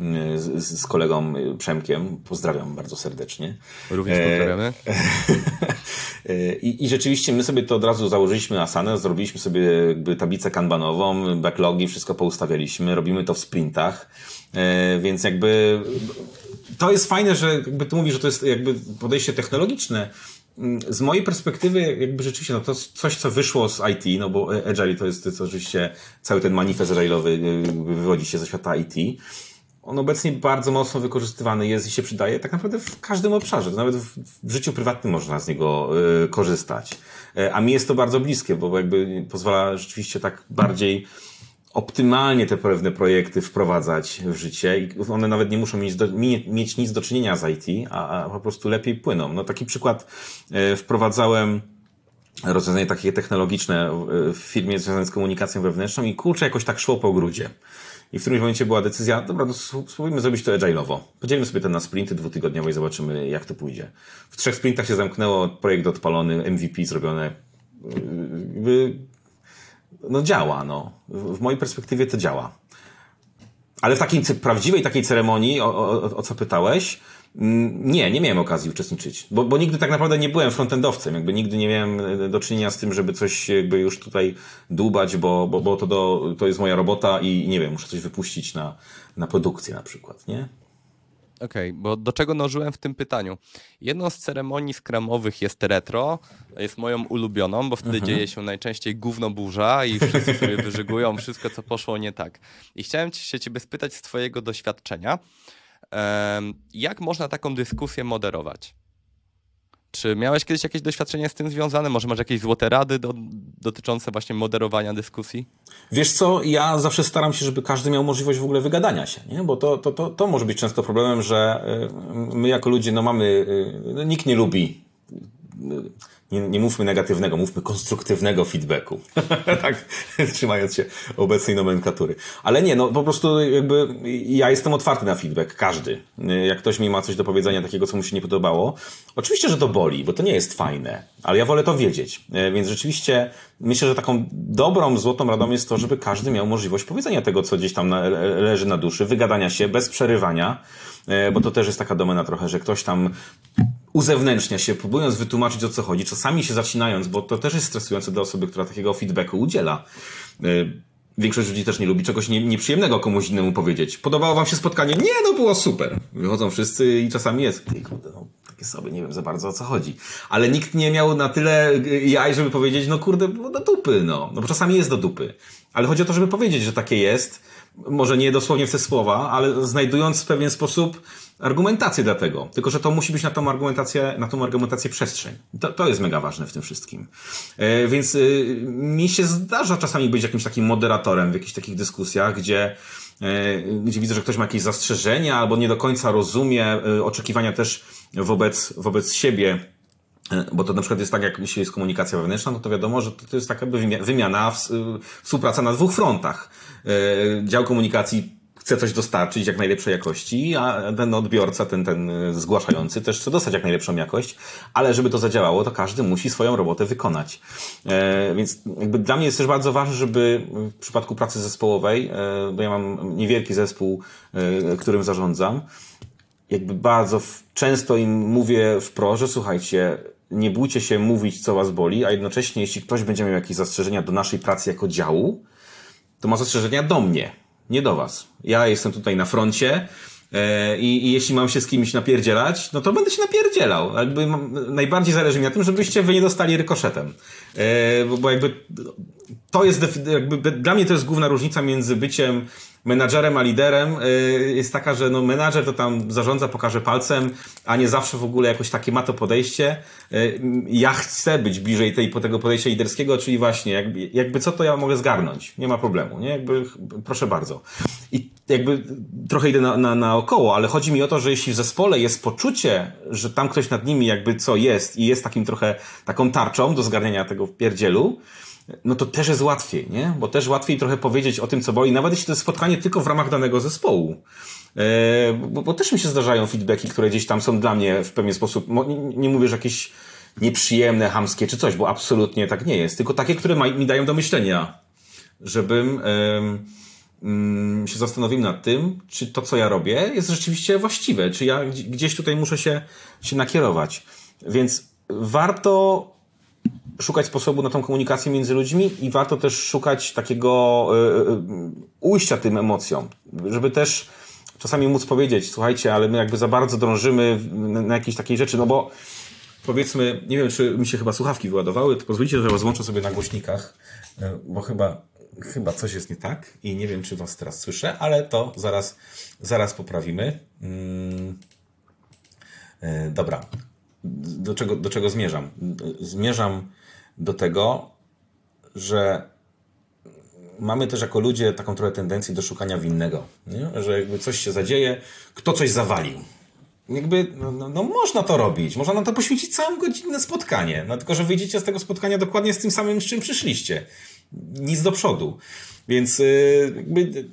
y, z, z kolegą Przemkiem. Pozdrawiam bardzo serdecznie. Również pozdrawiamy. [laughs] I, I rzeczywiście my sobie to od razu założyliśmy Asanę, zrobiliśmy sobie jakby tablicę kanbanową, backlogi, wszystko poustawialiśmy, robimy to w sprintach, e, więc jakby to jest fajne, że jakby tu mówisz, że to jest jakby podejście technologiczne, z mojej perspektywy, jakby rzeczywiście, no to coś, co wyszło z IT, no bo Agile to jest, to jest oczywiście cały ten manifest Agile'owy y, wywodzi się ze świata IT. On obecnie bardzo mocno wykorzystywany jest i się przydaje tak naprawdę w każdym obszarze. To nawet w, w życiu prywatnym można z niego y, korzystać. E, a mi jest to bardzo bliskie, bo jakby pozwala rzeczywiście tak bardziej optymalnie te pewne projekty wprowadzać w życie i one nawet nie muszą mieć, do, mieć nic do czynienia z IT, a, a po prostu lepiej płyną. No taki przykład e, wprowadzałem rozwiązanie takie technologiczne w firmie związane z komunikacją wewnętrzną i kurczę, jakoś tak szło po grudzie. I w którymś momencie była decyzja, dobra, no spróbujmy zrobić to agile'owo. Podzielimy sobie to na sprinty dwutygodniowe i zobaczymy, jak to pójdzie. W trzech sprintach się zamknęło, projekt odpalony, MVP zrobione. Yy, no działa, no. W mojej perspektywie to działa. Ale w takiej prawdziwej takiej ceremonii, o, o, o co pytałeś, Mm, nie, nie miałem okazji uczestniczyć, bo, bo nigdy tak naprawdę nie byłem frontendowcem, jakby nigdy nie miałem e, do czynienia z tym, żeby coś jakby już tutaj dłubać, bo, bo, bo to, do, to jest moja robota i nie wiem, muszę coś wypuścić na, na produkcję na przykład, nie? Okej, okay, bo do czego nożyłem w tym pytaniu? Jedną z ceremonii skramowych jest retro, jest moją ulubioną, bo wtedy mhm. dzieje się najczęściej gówno burza i wszyscy sobie wyżygują wszystko, co poszło nie tak. I chciałem się ciebie spytać z twojego doświadczenia, jak można taką dyskusję moderować? Czy miałeś kiedyś jakieś doświadczenie z tym związane? Może masz jakieś złote rady do, dotyczące właśnie moderowania dyskusji? Wiesz co, ja zawsze staram się, żeby każdy miał możliwość w ogóle wygadania się, nie? bo to, to, to, to może być często problemem, że y, my jako ludzie, no mamy, y, nikt nie lubi nie, nie mówmy negatywnego, mówmy konstruktywnego feedbacku. [laughs] tak, trzymając się obecnej nomenklatury. Ale nie, no po prostu jakby ja jestem otwarty na feedback, każdy. Jak ktoś mi ma coś do powiedzenia takiego, co mu się nie podobało, oczywiście, że to boli, bo to nie jest fajne, ale ja wolę to wiedzieć. E, więc rzeczywiście myślę, że taką dobrą, złotą radą jest to, żeby każdy miał możliwość powiedzenia tego, co gdzieś tam leży na duszy, wygadania się bez przerywania, e, bo to też jest taka domena trochę, że ktoś tam uzewnętrznia się, próbując wytłumaczyć o co chodzi, czasami się zacinając, bo to też jest stresujące dla osoby, która takiego feedbacku udziela. E, większość ludzi też nie lubi czegoś nie, nieprzyjemnego komuś innemu powiedzieć. Podobało wam się spotkanie? Nie, no było super. Wychodzą wszyscy i czasami jest. Kurde, no, takie sobie, nie wiem za bardzo o co chodzi. Ale nikt nie miał na tyle jaj, żeby powiedzieć, no kurde, no do dupy, no. No bo czasami jest do dupy. Ale chodzi o to, żeby powiedzieć, że takie jest. Może nie dosłownie w te słowa, ale znajdując w pewien sposób argumentację dla tego. Tylko, że to musi być na tą argumentację, na tą argumentację przestrzeń. To, to jest mega ważne w tym wszystkim. E, więc e, mi się zdarza czasami być jakimś takim moderatorem w jakichś takich dyskusjach, gdzie e, gdzie widzę, że ktoś ma jakieś zastrzeżenia albo nie do końca rozumie e, oczekiwania też wobec, wobec siebie bo to na przykład jest tak, jak jeśli jest komunikacja wewnętrzna, no to wiadomo, że to jest taka wymiana, współpraca na dwóch frontach. Dział komunikacji chce coś dostarczyć jak najlepszej jakości, a ten odbiorca, ten, ten zgłaszający też chce dostać jak najlepszą jakość, ale żeby to zadziałało, to każdy musi swoją robotę wykonać. E, więc jakby dla mnie jest też bardzo ważne, żeby w przypadku pracy zespołowej, e, bo ja mam niewielki zespół, e, którym zarządzam, jakby bardzo w, często im mówię wprost, że słuchajcie, nie bójcie się mówić, co was boli, a jednocześnie, jeśli ktoś będzie miał jakieś zastrzeżenia do naszej pracy jako działu, to ma zastrzeżenia do mnie nie do was. Ja jestem tutaj na froncie e, i, i, jeśli mam się z kimś napierdzielać, no to będę się napierdzielał. Jakby najbardziej zależy mi na tym, żebyście wy nie dostali rykoszetem. E, bo jakby to jest, jakby dla mnie to jest główna różnica między byciem menadżerem a liderem y, jest taka, że no menadżer to tam zarządza, pokaże palcem, a nie zawsze w ogóle jakoś takie ma to podejście. Y, ja chcę być bliżej tej, tego podejścia liderskiego, czyli właśnie jakby, jakby co to ja mogę zgarnąć. Nie ma problemu, nie? Jakby, proszę bardzo. I jakby trochę idę na, na, na około, ale chodzi mi o to, że jeśli w zespole jest poczucie, że tam ktoś nad nimi jakby co jest i jest takim trochę taką tarczą do zgarniania tego pierdzielu, no to też jest łatwiej, nie? Bo też łatwiej trochę powiedzieć o tym, co boli, nawet jeśli to jest spotkanie tylko w ramach danego zespołu. E, bo, bo, też mi się zdarzają feedbacki, które gdzieś tam są dla mnie w pewien sposób, nie, nie mówię, że jakieś nieprzyjemne, hamskie czy coś, bo absolutnie tak nie jest, tylko takie, które mi dają do myślenia, żebym mm, się zastanowił nad tym, czy to, co ja robię, jest rzeczywiście właściwe, czy ja gdzieś tutaj muszę się, się nakierować. Więc warto szukać sposobu na tą komunikację między ludźmi i warto też szukać takiego y, ujścia tym emocjom, żeby też czasami móc powiedzieć, słuchajcie, ale my jakby za bardzo drążymy na jakieś takiej rzeczy, no bo powiedzmy, nie wiem, czy mi się chyba słuchawki wyładowały, to pozwolicie, że rozłączę sobie na głośnikach, bo chyba, chyba coś jest nie tak i nie wiem, czy was teraz słyszę, ale to zaraz, zaraz poprawimy. Mm. Dobra. Do czego, do czego zmierzam? Zmierzam do tego, że mamy też jako ludzie taką trochę tendencję do szukania winnego. Nie? Że jakby coś się zadzieje, kto coś zawalił. Jakby, no, no, no, można to robić, można na to poświęcić całą godzinę spotkanie. No tylko, że wyjdziecie z tego spotkania dokładnie z tym samym, z czym przyszliście. Nic do przodu. Więc yy, jakby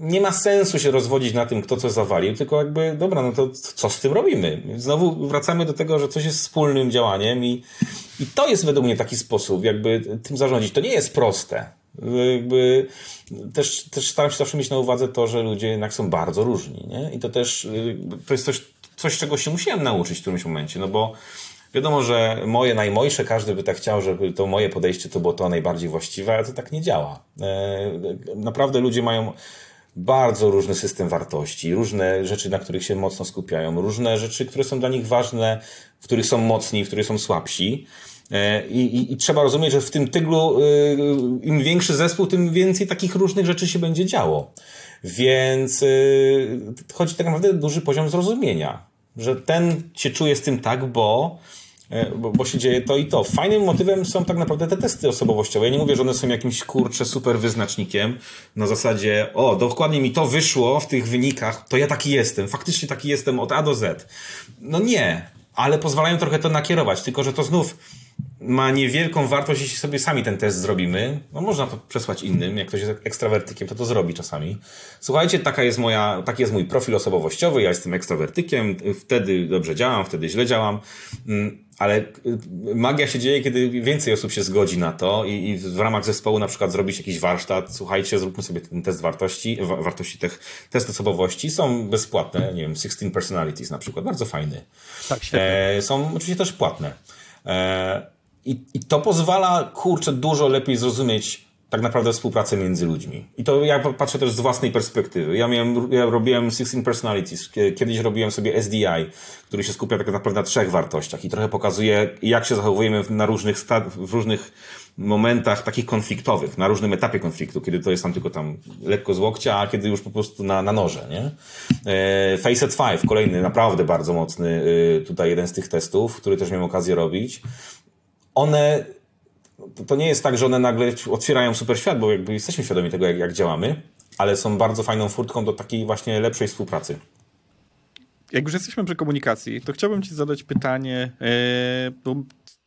nie ma sensu się rozwodzić na tym, kto co zawalił, tylko jakby, dobra, no to co z tym robimy? Znowu wracamy do tego, że coś jest wspólnym działaniem i, i to jest według mnie taki sposób, jakby tym zarządzić. To nie jest proste. Jakby też, też staram się zawsze mieć na uwadze to, że ludzie jednak są bardzo różni, nie? I to też, to jest coś, coś, czego się musiałem nauczyć w którymś momencie, no bo wiadomo, że moje najmojsze, każdy by tak chciał, żeby to moje podejście to było to najbardziej właściwe, ale to tak nie działa. E, naprawdę ludzie mają bardzo różny system wartości, różne rzeczy, na których się mocno skupiają, różne rzeczy, które są dla nich ważne, w których są mocni, w których są słabsi. E, I, i, I, trzeba rozumieć, że w tym tyglu e, im większy zespół, tym więcej takich różnych rzeczy się będzie działo. Więc e, chodzi tak naprawdę duży poziom zrozumienia, że ten się czuje z tym tak, bo bo, bo, się dzieje to i to. Fajnym motywem są tak naprawdę te testy osobowościowe. Ja nie mówię, że one są jakimś kurczę super wyznacznikiem na zasadzie, o, dokładnie mi to wyszło w tych wynikach, to ja taki jestem, faktycznie taki jestem od A do Z. No nie, ale pozwalają trochę to nakierować, tylko że to znów ma niewielką wartość, jeśli sobie sami ten test zrobimy. No można to przesłać innym, jak ktoś jest ekstrawertykiem, to to zrobi czasami. Słuchajcie, taka jest moja, taki jest mój profil osobowościowy, ja jestem ekstrawertykiem, wtedy dobrze działam, wtedy źle działam, mm, ale y, magia się dzieje, kiedy więcej osób się zgodzi na to i, i w ramach zespołu na przykład zrobić jakiś warsztat, słuchajcie, zróbmy sobie ten test wartości, wartości tych, test osobowości, są bezpłatne, nie wiem, 16 personalities na przykład, bardzo fajny. Tak, świetnie. E, są oczywiście też płatne. E, i, I to pozwala, kurczę, dużo lepiej zrozumieć tak naprawdę współpracę między ludźmi. I to ja patrzę też z własnej perspektywy. Ja, miałem, ja robiłem 16 Personalities, kiedyś robiłem sobie SDI, który się skupia tak naprawdę na trzech wartościach i trochę pokazuje, jak się zachowujemy na różnych, w różnych momentach takich konfliktowych, na różnym etapie konfliktu, kiedy to jest tam tylko tam lekko z łokcia, a kiedy już po prostu na, na noże, nie? E, Facet 5, kolejny naprawdę bardzo mocny y, tutaj jeden z tych testów, który też miałem okazję robić one, to nie jest tak, że one nagle otwierają super świat, bo jakby jesteśmy świadomi tego, jak, jak działamy, ale są bardzo fajną furtką do takiej właśnie lepszej współpracy. Jak już jesteśmy przy komunikacji, to chciałbym Ci zadać pytanie, e, bo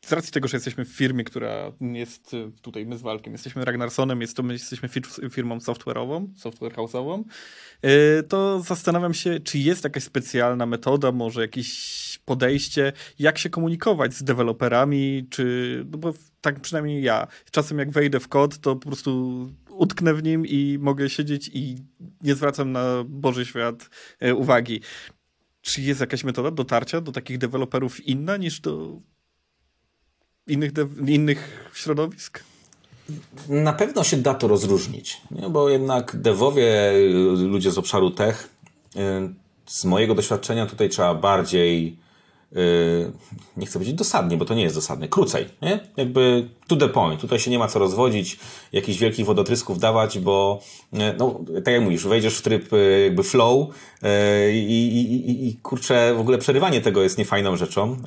z racji tego, że jesteśmy w firmie, która jest tutaj my z Walkiem, jesteśmy Ragnarsonem, jest to my jesteśmy firmą software'ową, software house'ową, e, to zastanawiam się, czy jest jakaś specjalna metoda, może jakiś podejście, jak się komunikować z deweloperami, czy, no bo tak przynajmniej ja. Czasem jak wejdę w kod, to po prostu utknę w nim i mogę siedzieć i nie zwracam na Boży świat e, uwagi. Czy jest jakaś metoda dotarcia do takich deweloperów inna niż do innych, innych środowisk? Na pewno się da to rozróżnić, nie? bo jednak devowie, ludzie z obszaru tech, e, z mojego doświadczenia tutaj trzeba bardziej nie chcę powiedzieć dosadnie, bo to nie jest dosadne, krócej, nie? Jakby to the point. Tutaj się nie ma co rozwodzić, jakichś wielkich wodotrysków dawać, bo yy, no, tak jak mówisz, wejdziesz w tryb yy, jakby flow i, i, i, i kurczę, w ogóle przerywanie tego jest niefajną rzeczą,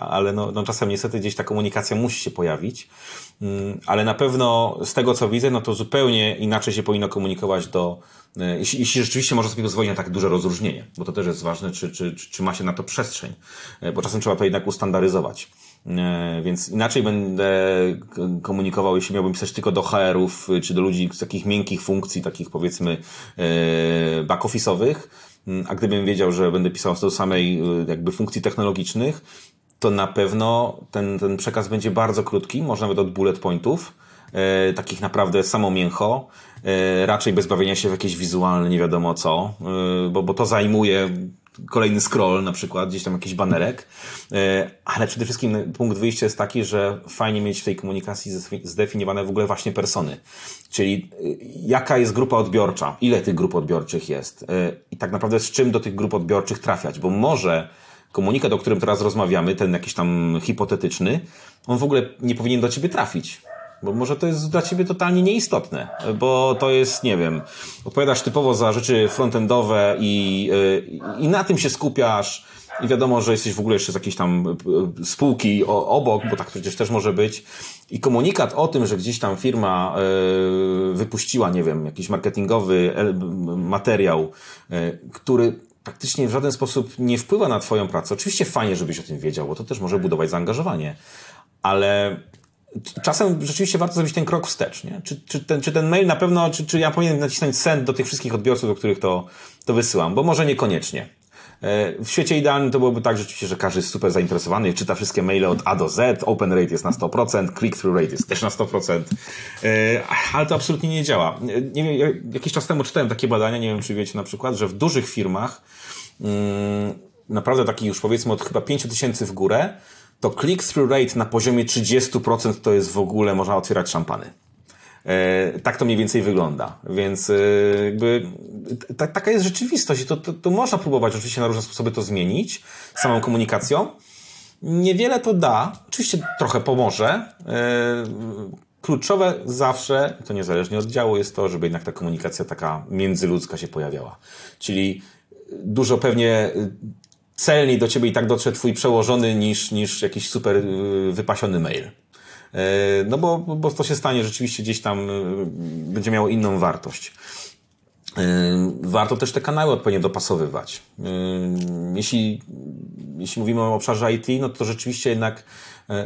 ale no, no czasem niestety gdzieś ta komunikacja musi się pojawić, ale na pewno z tego co widzę, no to zupełnie inaczej się powinno komunikować do E, jeśli, jeśli rzeczywiście może sobie pozwolić na tak duże rozróżnienie, bo to też jest ważne, czy, czy, czy ma się na to przestrzeń, e, bo czasem trzeba to jednak ustandaryzować. E, więc inaczej będę komunikował, jeśli miałbym pisać tylko do HR-ów, czy do ludzi z takich miękkich funkcji, takich powiedzmy back-office'owych, mm, a gdybym wiedział, że będę pisał do samej jakby funkcji technologicznych, to na pewno ten, ten przekaz będzie bardzo krótki, może nawet od bullet pointów, takich naprawdę samo mięcho, E, raczej bez bawienia się w jakieś wizualne, nie wiadomo co, e, bo, bo to zajmuje kolejny scroll na przykład, gdzieś tam jakiś banerek, e, ale przede wszystkim punkt wyjścia jest taki, że fajnie mieć w tej komunikacji zdefiniowane w ogóle właśnie persony, czyli jaka jest grupa odbiorcza, ile tych grup odbiorczych jest i tak naprawdę z czym do tych grup odbiorczych trafiać, bo może komunikat, o którym teraz rozmawiamy, ten jakiś tam hipotetyczny, on w ogóle nie powinien do ciebie trafić. Bo może to jest dla ciebie totalnie nieistotne, bo to jest, nie wiem, odpowiadasz typowo za rzeczy frontendowe i, i na tym się skupiasz i wiadomo, że jesteś w ogóle jeszcze z jakiejś tam e, spółki obok, bo tak przecież też może być. I komunikat o tym, że gdzieś tam firma wypuściła, nie wiem, jakiś marketingowy materiał, który praktycznie w żaden sposób nie wpływa na Twoją pracę. Oczywiście fajnie, żebyś o tym wiedział, bo to też może budować zaangażowanie, ale czasem rzeczywiście warto zrobić ten krok wstecz, nie? Czy, czy, ten, czy ten mail na pewno, czy, czy ja powinienem nacisnąć send do tych wszystkich odbiorców, do których to, to wysyłam, bo może niekoniecznie. E, w świecie idealnym to byłoby tak rzeczywiście, że każdy jest super zainteresowany, czyta wszystkie maile od A do Z, open rate jest na 100%, click-through rate jest też na 100%, e, ale to absolutnie nie działa. E, nie wiem, jakiś czas temu czytałem takie badania, nie wiem czy wiecie na przykład, że w dużych firmach mm, naprawdę taki już powiedzmy od chyba 5000 w górę, to click-through rate na poziomie 30% to jest w ogóle, można otwierać szampany. E, tak to mniej więcej wygląda. Więc e, jakby ta, taka jest rzeczywistość i to, to, to można próbować oczywiście na różne sposoby to zmienić samą komunikacją. Niewiele to da. Oczywiście trochę pomoże. E, kluczowe zawsze, to niezależnie od działu, jest to, żeby jednak ta komunikacja taka międzyludzka się pojawiała. Czyli dużo pewnie celniej do ciebie i tak dotrze twój przełożony niż, niż jakiś super wypasiony mail. E, no bo, bo to się stanie rzeczywiście gdzieś tam, e, będzie miało inną wartość. E, warto też te kanały odpowiednio dopasowywać. Jeśli, jeśli mówimy o obszarze IT, no to rzeczywiście jednak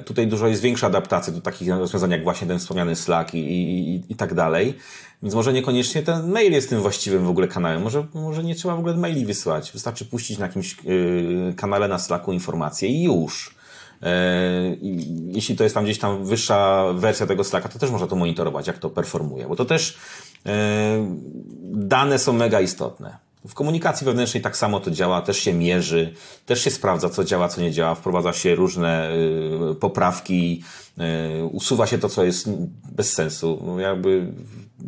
tutaj dużo jest większa adaptacja do takich rozwiązań jak właśnie ten wspomniany Slack i, i, i tak dalej. Więc może niekoniecznie ten mail jest tym właściwym w ogóle kanałem. Może, może nie trzeba w ogóle maili wysłać. Wystarczy puścić na jakimś kanale na Slacku informacje i już. E, jeśli to jest tam gdzieś tam wyższa wersja tego Slacka, to też można to monitorować, jak to performuje, bo to też e, dane są mega istotne. W komunikacji wewnętrznej tak samo to działa, też się mierzy, też się sprawdza, co działa, co nie działa, wprowadza się różne e, poprawki, usuwa się to, co jest bez sensu. No, jakby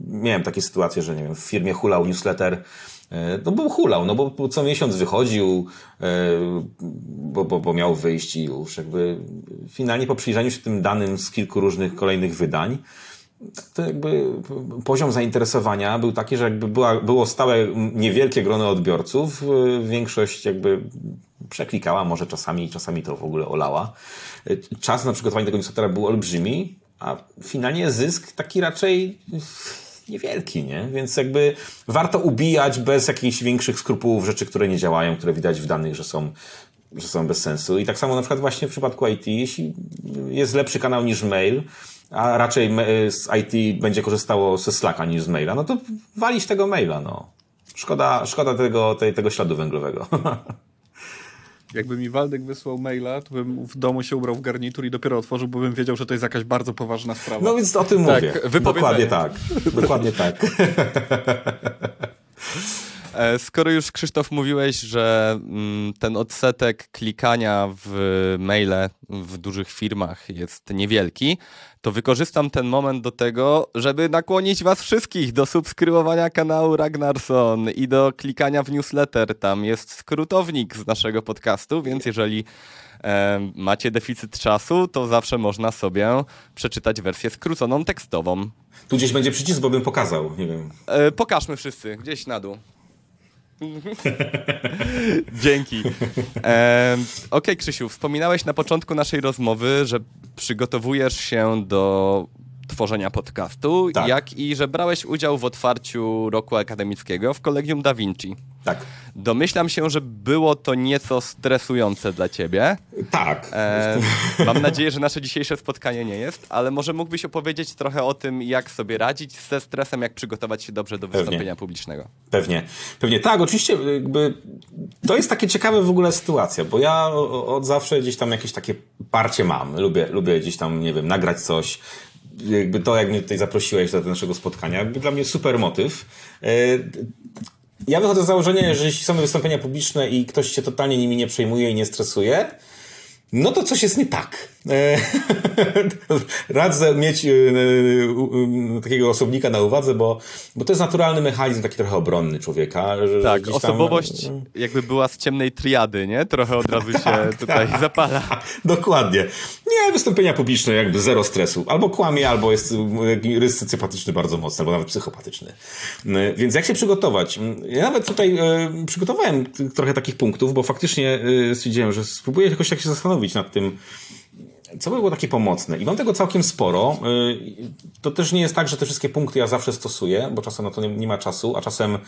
miałem takie sytuacje, że nie wiem, w firmie hulał newsletter, no bo hulał, no bo co miesiąc wychodził, e, bo, bo, bo miał wyjść i już jakby finalnie po przyjrzeniu się tym danym z kilku różnych kolejnych wydań, to jakby poziom zainteresowania był taki, że jakby była, było stałe niewielkie grono odbiorców, e, większość jakby przeklikała, może czasami, czasami to w ogóle olała. Czas na przygotowanie tego newslettera był olbrzymi, a finalnie zysk taki raczej niewielki, nie? Więc jakby warto ubijać bez jakichś większych skrupułów rzeczy, które nie działają, które widać w danych, że są, że są bez sensu. I tak samo na przykład właśnie w przypadku IT, jeśli jest lepszy kanał niż mail, a raczej z IT będzie korzystało ze Slacka niż z maila, no to walić tego maila, no. Szkoda, szkoda tego, tej, tego śladu węglowego. [laughs] Jakby mi Waldek wysłał maila, to bym w domu się ubrał w garnitur i dopiero otworzył, bo bym wiedział, że to jest jakaś bardzo poważna sprawa. No więc o tym tak, mówię. Dokładnie tak. Dokładnie tak. [laughs] E, skoro już Krzysztof mówiłeś, że mm, ten odsetek klikania w maile w dużych firmach jest niewielki, to wykorzystam ten moment do tego, żeby nakłonić was wszystkich do subskrybowania kanału Ragnarson i do klikania w newsletter. Tam jest skrótownik z naszego podcastu, więc jeżeli e, macie deficyt czasu, to zawsze można sobie przeczytać wersję skróconą tekstową. Tu gdzieś będzie przycisk, bo bym pokazał, nie wiem. E, pokażmy wszyscy, gdzieś na dół. [laughs] Dzięki. E, Okej, okay, Krzysiu, wspominałeś na początku naszej rozmowy, że przygotowujesz się do tworzenia podcastu, tak. jak i że brałeś udział w otwarciu roku akademickiego w Kolegium Da Vinci. Tak. Domyślam się, że było to nieco stresujące dla ciebie. Tak. E, mam nadzieję, że nasze dzisiejsze spotkanie nie jest, ale może mógłbyś opowiedzieć trochę o tym, jak sobie radzić ze stresem, jak przygotować się dobrze do wystąpienia Pewnie. publicznego. Pewnie. Pewnie tak, oczywiście jakby to jest takie ciekawe w ogóle sytuacja, bo ja od zawsze gdzieś tam jakieś takie parcie mam. Lubię, lubię gdzieś tam, nie wiem, nagrać coś, jakby to, jak mnie tutaj zaprosiłeś do naszego spotkania, jakby dla mnie super motyw. E, ja wychodzę z założenia, że jeśli są wystąpienia publiczne i ktoś się totalnie nimi nie przejmuje i nie stresuje, no to coś jest nie tak. E, [laughs] radzę mieć e, e, takiego osobnika na uwadze, bo, bo to jest naturalny mechanizm taki trochę obronny człowieka. Że tak, osobowość tam... jakby była z ciemnej triady, nie? Trochę od razu się [laughs] tak, tutaj tak. zapala. [laughs] Dokładnie. Nie, wystąpienia publiczne jakby zero stresu. Albo kłamie, albo jest rys socjopatyczny bardzo mocny, albo nawet psychopatyczny. Więc jak się przygotować? Ja nawet tutaj przygotowałem trochę takich punktów, bo faktycznie stwierdziłem, że spróbuję jakoś tak się zastanowić nad tym, co by było takie pomocne? I mam tego całkiem sporo. Y, to też nie jest tak, że te wszystkie punkty ja zawsze stosuję, bo czasem na to nie, nie ma czasu, a czasem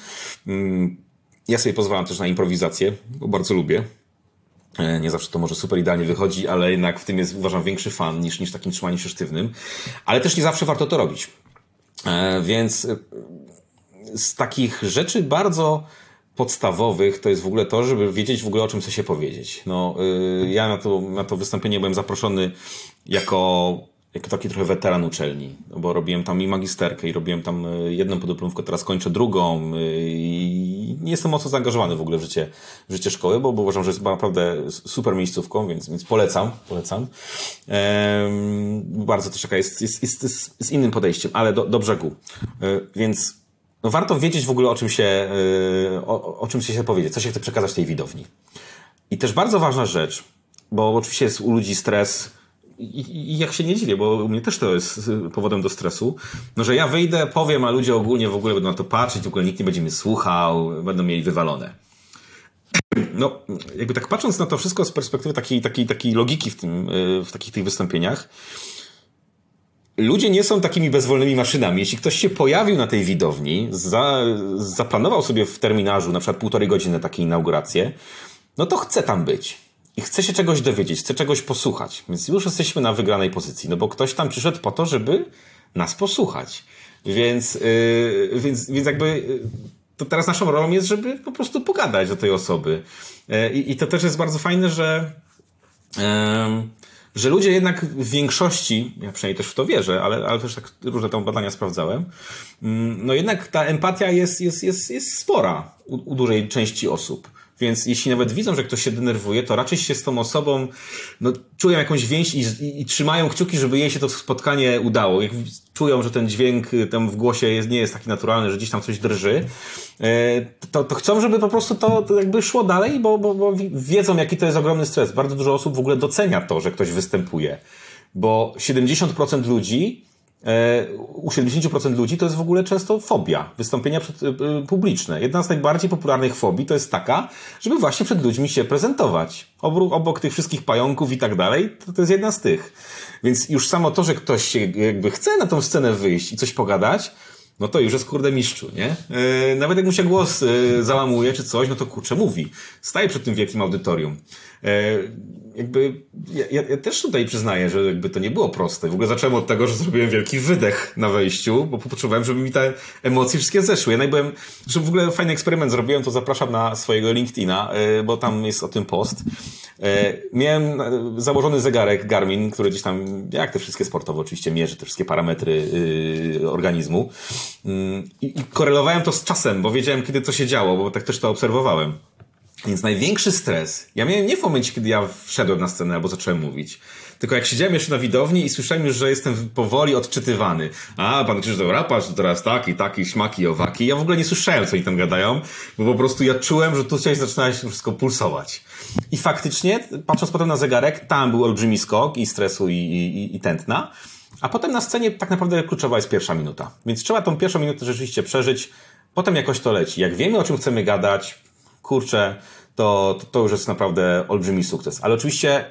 mm, ja sobie pozwalam też na improwizację, bo bardzo lubię. E, nie zawsze to może super idealnie wychodzi, ale jednak w tym jest, uważam, większy fan niż, niż takim trzymaniem się sztywnym. Ale też nie zawsze warto to robić. E, więc y, z takich rzeczy bardzo podstawowych to jest w ogóle to, żeby wiedzieć w ogóle o czym chce się powiedzieć. No, yy, ja na to, na to wystąpienie byłem zaproszony jako, jako taki trochę weteran uczelni, bo robiłem tam i magisterkę i robiłem tam y, jedną podyplomówkę, teraz kończę drugą y, i nie jestem mocno zaangażowany w ogóle w życie, w życie szkoły, bo, bo uważam, że jest naprawdę super miejscówką, więc, więc polecam, polecam. Bardzo też taka jest, jest, jest, jest, jest innym podejściem, ale do, do brzegu. Więc no warto wiedzieć w ogóle o czym się, e, o, o czym się powiedzieć, co się chce przekazać tej widowni. I też bardzo ważna rzecz, bo oczywiście jest u ludzi stres, i, I, jak się nie dziwię, bo u mnie też to jest powodem do stresu, no że ja wyjdę, powiem, a ludzie ogólnie w ogóle będą na to patrzeć, w ogóle nikt nie będzie mnie słuchał, będą mieli wywalone. No, jakby tak patrząc na to wszystko z perspektywy takiej, takiej, takiej logiki w, tym, y, w takich tych wystąpieniach, ludzie nie są takimi bezwolnymi maszynami. Jeśli ktoś się pojawił na tej widowni, za, zaplanował sobie w terminarzu na przykład półtorej godziny na takiej inaugurację, no to chce tam być i chce się czegoś dowiedzieć, chce czegoś posłuchać. Więc już jesteśmy na wygranej pozycji, no bo ktoś tam przyszedł po to, żeby nas posłuchać. Więc, yy, więc, więc jakby yy, to teraz naszą rolą jest, żeby po prostu pogadać do tej osoby. Yy, I to też jest bardzo fajne, że yy, że ludzie jednak w większości, ja przynajmniej też w to wierzę, ale, ale też tak różne tam badania sprawdzałem, mm, no jednak ta empatia jest, jest, jest, jest spora u, u dużej części osób. Więc jeśli nawet widzą, że ktoś się denerwuje, to raczej się z tą osobą no, czują jakąś więź i, i, i trzymają kciuki, żeby jej się to spotkanie udało. Jak czują, że ten dźwięk y, tam w głosie jest, nie jest taki naturalny, że gdzieś tam coś drży, e, to, to chcą, żeby po prostu to, jakby szło dalej, bo, bo, bo wiedzą, jaki to jest ogromny stres. Bardzo dużo osób w ogóle docenia to, że ktoś występuje. Bo 70% ludzi u 70% ludzi to jest w ogóle często fobia, wystąpienia przed, e, publiczne. Jedna z najbardziej popularnych fobii to jest taka, żeby właśnie przed ludźmi się prezentować. Obok, obok tych wszystkich pająków i tak dalej, to, to jest jedna z tych. Więc już samo to, że ktoś się jakby chce na tą scenę wyjść i coś pogadać, no to już jest kurde mistrzu, nie? Yy, nawet jak mu się głos załamuje czy coś, no to kurczę mówi. Staje przed tym wielkim audytorium. Yy, jakby ja, ja, też tutaj przyznaję, że jakby to nie było proste. W ogóle zacząłem od tego, że zrobiłem wielki wydech na wejściu, bo poczułem, żeby mi te emocje wszystkie zeszły. Ja najbyłem, że w ogóle fajny eksperyment zrobiłem, to zapraszam na swojego LinkedIna, y, bo tam jest o tym post. Y, miałem założony zegarek Garmin, który gdzieś tam, jak te wszystkie sportowe oczywiście, mierzy te wszystkie parametry y, organizmu. I, I korelowałem to z czasem, bo wiedziałem, kiedy to się działo, bo tak też to obserwowałem. Więc największy stres, ja miałem nie w momencie, kiedy ja wszedłem na scenę albo zacząłem mówić, tylko jak siedziałem jeszcze na widowni i słyszałem już, że jestem powoli odczytywany. A, pan Krzysztof Rapacz, to teraz taki, taki, śmaki, owaki. Ja w ogóle nie słyszałem, co oni tam gadają, bo po prostu ja czułem, że tu coś zaczyna się wszystko pulsować. I faktycznie, patrząc potem na zegarek, tam był olbrzymi skok i stresu i, i, i tętna. A potem na scenie tak naprawdę kluczowa jest pierwsza minuta. Więc trzeba tą pierwszą minutę rzeczywiście przeżyć, potem jakoś to leci. Jak wiemy, o czym chcemy gadać, kurczę, to, to, to już jest naprawdę olbrzymi sukces. Ale oczywiście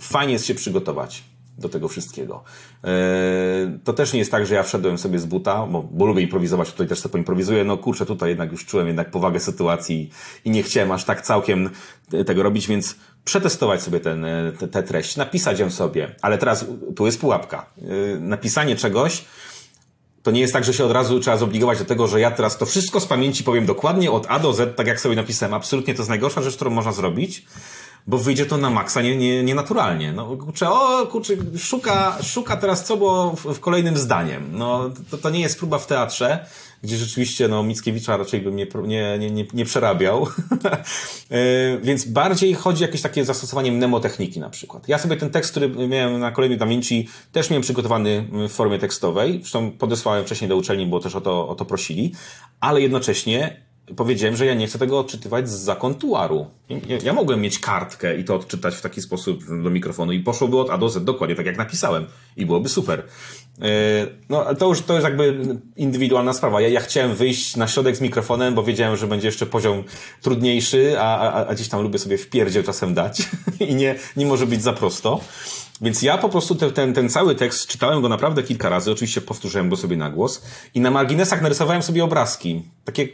fajnie jest się przygotować do tego wszystkiego. Yy, to też nie jest tak, że ja wszedłem sobie z buta, bo, bo lubię improwizować, tutaj też sobie poimprowizuję. No kurczę, tutaj jednak już czułem jednak powagę sytuacji i nie chciałem aż tak całkiem tego robić, więc przetestować sobie ten, tę te treść, napisać ją sobie. Ale teraz tu jest pułapka. Yy, napisanie czegoś, to nie jest tak, że się od razu trzeba zobligować do tego, że ja teraz to wszystko z pamięci powiem dokładnie od A do Z, tak jak sobie napisałem. Absolutnie to jest najgorsza rzecz, którą można zrobić, bo wyjdzie to na maksa nienaturalnie. Nie, nie no kurczę, o kurczę, szuka, szuka teraz co było w, w kolejnym zdaniem. No to, to nie jest próba w teatrze, gdzie rzeczywiście no, Mickiewicza raczej bym nie, nie, nie, nie przerabiał. [laughs] E, więc bardziej chodzi o jakieś takie zastosowanie mnemotechniki na przykład. Ja sobie ten tekst, który miałem na kolejnej pamięci, też miałem przygotowany w formie tekstowej. Zresztą podesłałem wcześniej do uczelni, bo też o to, o to prosili. Ale jednocześnie powiedziałem, że ja nie chcę tego odczytywać z zakontuaru. Ja, ja, mogłem mieć kartkę i to odczytać w taki sposób do mikrofonu i poszłoby od A do Z dokładnie tak jak napisałem i byłoby super. E, no, to już to jest jakby indywidualna sprawa. Ja, ja chciałem wyjść na środek z mikrofonem, bo wiedziałem, że będzie jeszcze poziom trudniejszy, a, a, a gdzieś tam lubię sobie w pierdzie czasem dać [laughs] i nie, nie może być za prosto. Więc ja po prostu te, ten, ten cały tekst czytałem go naprawdę kilka razy, oczywiście powtórzyłem go sobie na głos i na marginesach narysowałem sobie obrazki, takie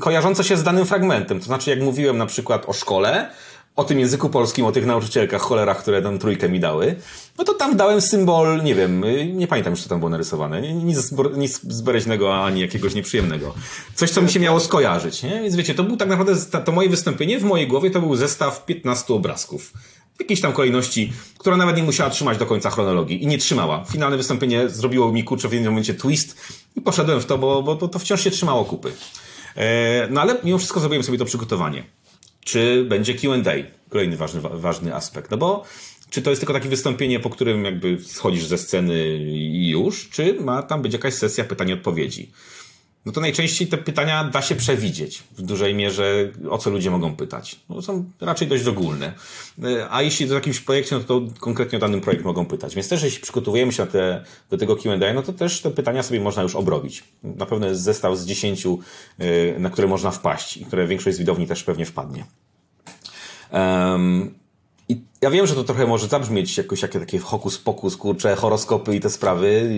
kojarzące się z danym fragmentem. To znaczy, jak mówiłem na przykład o szkole, o tym języku polskim, o tych nauczycielkach, cholerach, które tam trójkę mi dały, no to tam dałem symbol, nie wiem, nie pamiętam już co tam było narysowane, nic, nic zbereźnego ani jakiegoś nieprzyjemnego. Coś, co mi się miało skojarzyć, nie? Więc wiecie, to był tak naprawdę, to moje wystąpienie w mojej głowie to był zestaw 15 obrazków jakiejś tam kolejności, która nawet nie musiała trzymać do końca chronologii i nie trzymała. Finalne wystąpienie zrobiło mi kurczę w jednym momencie twist i poszedłem w to, bo, bo to, to wciąż się trzymało kupy. E, no ale mimo wszystko zrobiłem sobie to przygotowanie. Czy będzie Q&A? Kolejny ważny, ważny aspekt. No bo czy to jest tylko takie wystąpienie, po którym jakby schodzisz ze sceny i już, czy ma tam być jakaś sesja pytań i odpowiedzi? No to najczęściej te pytania da się przewidzieć w dużej mierze, o co ludzie mogą pytać. No są raczej dość ogólne. A jeśli to jakimś projekcie, no to konkretnie o danym projekt mogą pytać. Więc też jeśli przygotowujemy się te, do tego Q&A, no to też te pytania sobie można już obrobić. Na pewno jest zestaw z dziesięciu, y, na które można wpaść i które większość z widowni też pewnie wpadnie. I ja wiem, że to trochę może zabrzmieć jakoś jakie takie hokus pokus, kurcze, horoskopy i te sprawy,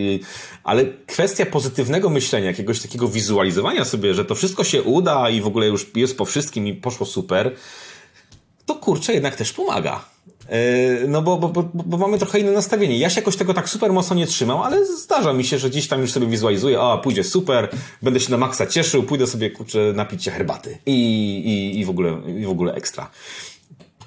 ale kwestia pozytywnego myślenia, jakiegoś takiego wizualizowania sobie, że to wszystko się uda i w ogóle już jest po wszystkim i poszło super, to kurczę jednak też pomaga. E, no bo, bo, bo, bo, mamy trochę inne nastawienie. Ja się jakoś tego tak super mocno nie trzymam, ale zdarza mi się, że gdzieś tam już sobie wizualizuję, a pójdzie super, będę się na maksa cieszył, pójdę sobie kurczę napić się herbaty i, i, i, w, ogóle, i w ogóle ekstra.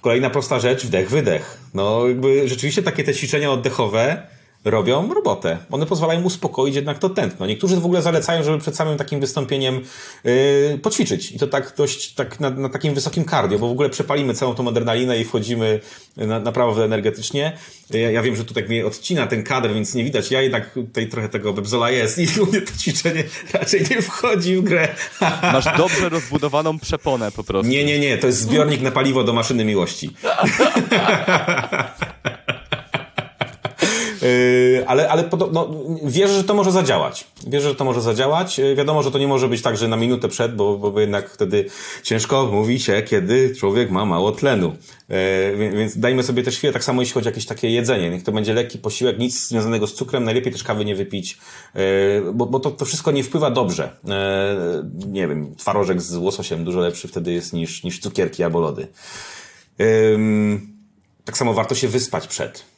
Kolejna prosta rzecz, wdech, wydech. No jakby rzeczywiście takie te ćwiczenia oddechowe robią robotę. One pozwalają uspokoić jednak to tętno. Niektórzy w ogóle zalecają, żeby przed samym takim wystąpieniem yy, poćwiczyć. I to tak dość tak na, na, takim wysokim cardio, bo w ogóle przepalimy całą tą adrenalinę i wchodzimy na, naprawdę energetycznie. Ja, ja wiem, że tutaj mnie odcina ten kadr, więc nie widać. Ja jednak tutaj trochę tego bebzola jest i [laughs] u mnie to ćwiczenie raczej nie wchodzi w grę. [laughs] Masz dobrze rozbudowaną przeponę po prostu. Nie, nie, nie. To jest zbiornik na paliwo do maszyny miłości. [laughs] Yy, ale, ale no, wierzę, że to może zadziałać. Wierzę, że to może zadziałać. Yy, wiadomo, że to nie może być tak, że na minutę przed, bo, bo jednak wtedy ciężko mówi się, kiedy człowiek ma mało tlenu. Yy, więc dajmy sobie też chwilę, tak samo jeśli chodzi o jakieś takie jedzenie. Niech to będzie lekki posiłek, nic związanego z cukrem, najlepiej też kawy nie wypić, bo, bo to, to wszystko nie wpływa dobrze. Nie wiem, twarożek z łososiem dużo lepszy wtedy jest niż, niż cukierki albo lody. Tak samo warto się wyspać przed.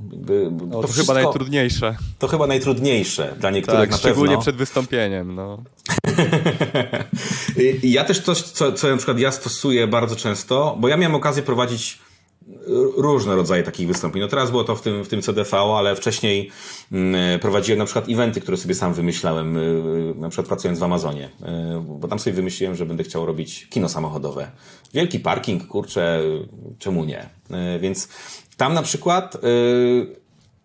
No, to, to wszystko, chyba najtrudniejsze. To chyba najtrudniejsze dla niektórych tak, na szczególnie pewno. przed wystąpieniem. No. [laughs] ja też coś, co, co na przykład ja stosuję bardzo często, bo ja miałem okazję prowadzić różne rodzaje takich wystąpień. No teraz było to w tym, w tym CDV, ale wcześniej mm, prowadziłem na przykład eventy, które sobie sam wymyślałem, y, na przykład pracując w Amazonie, y, bo tam sobie wymyśliłem, że będę chciał robić kino samochodowe. Wielki parking, kurczę, czemu nie? Więc tam na przykład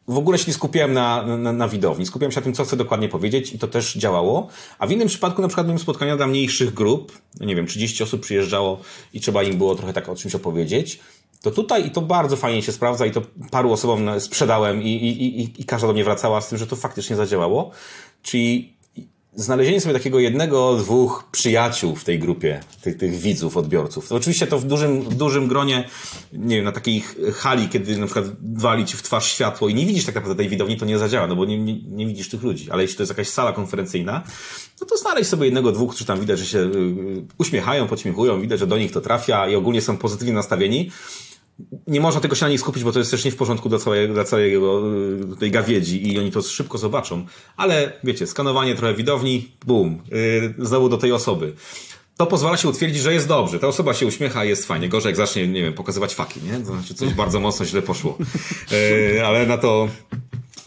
w ogóle się nie skupiałem na, na, na, widowni, skupiałem się na tym, co chcę dokładnie powiedzieć i to też działało. A w innym przypadku na przykład byłem spotkania dla mniejszych grup, nie wiem, 30 osób przyjeżdżało i trzeba im było trochę tak o czymś opowiedzieć. To tutaj i to bardzo fajnie się sprawdza i to paru osobom sprzedałem i, i, i, i każda do mnie wracała z tym, że to faktycznie zadziałało. Czyli znalezienie sobie takiego jednego, dwóch przyjaciół w tej grupie, tych, tych widzów, odbiorców. To oczywiście to w dużym, w dużym gronie, nie wiem, na takiej hali, kiedy na przykład wali ci w twarz światło i nie widzisz tak naprawdę tej widowni, to nie zadziała, no bo nie, nie, nie widzisz tych ludzi. Ale jeśli to jest jakaś sala konferencyjna, no to znaleźć sobie jednego, dwóch, którzy tam widać, że się y, uśmiechają, podśmiechują, widać, że do nich to trafia i ogólnie są pozytywnie nastawieni nie można tego się na nich skupić, bo to jest też nie w porządku dla, całej, dla y, tej gawiedzi i oni to szybko zobaczą. Ale wiecie, skanowanie trochę widowni, boom, yy, znowu do tej osoby. To pozwala się utwierdzić, że jest dobrze. Ta osoba się uśmiecha jest fajnie. Gorzej jak zacznie, nie wiem, pokazywać faki, nie? To znaczy coś bardzo mocno źle poszło. Yy, ale na to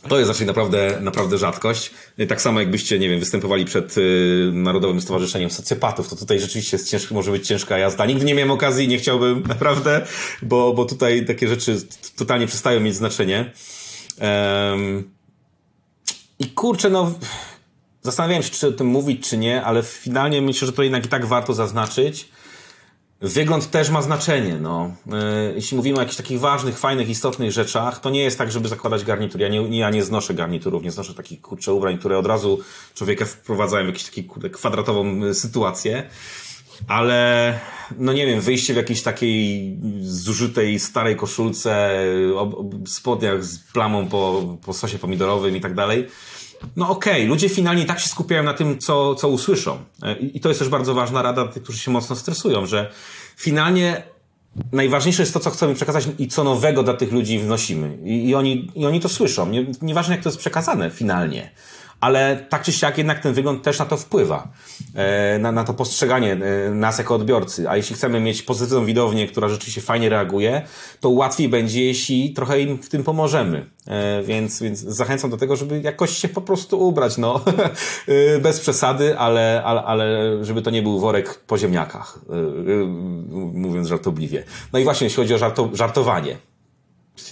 to jest raczej naprawdę, naprawdę rzadkość. Tak samo jakbyście, nie wiem, występowali przed y, Narodowym Stowarzyszeniem Socjopatów, to tutaj rzeczywiście jest ciężko, może być ciężka jazda. Nigdy nie miałem okazji, nie chciałbym [laughs] naprawdę, bo, bo tutaj takie rzeczy totalnie przestają mieć znaczenie. Um, I kurczę, no, zastanawiałem się, czy o tym mówić, czy nie, ale finalnie myślę, że to jednak i tak warto zaznaczyć Wygląd też ma znaczenie. No. E, jeśli mówimy o jakichś takich ważnych, fajnych, istotnych rzeczach, to nie jest tak, żeby zakładać garnitur. Ja nie, ja nie znoszę garniturów, nie znoszę takich kurcze ubrań, które od razu człowieka wprowadzają w jakąś taką kwadratową sytuację. Ale, no nie wiem, wyjście w jakiejś takiej zużytej, starej koszulce, spodniach z plamą po, po sosie pomidorowym i tak dalej, no okej, okay, ludzie finalnie tak się skupiają na tym, co, co usłyszą. E, I to jest też bardzo ważna rada tych, którzy się mocno stresują, że finalnie najważniejsze jest to, co chcemy przekazać i co nowego dla tych ludzi wnosimy. I, i oni, i oni to słyszą. Nie, nieważne, jak to jest przekazane finalnie. Ale tak czy siak jednak ten wygląd też na to wpływa, e, na, na to postrzeganie e, nas jako odbiorcy. A jeśli chcemy mieć pozytywną widownię, która rzeczywiście fajnie reaguje, to łatwiej będzie, jeśli trochę im w tym pomożemy. E, więc, więc zachęcam do tego, żeby jakoś się po prostu ubrać, no, [laughs] bez przesady, ale, ale, ale żeby to nie był worek po ziemniakach, mówiąc żartobliwie. No i właśnie, jeśli chodzi o żarto, żartowanie,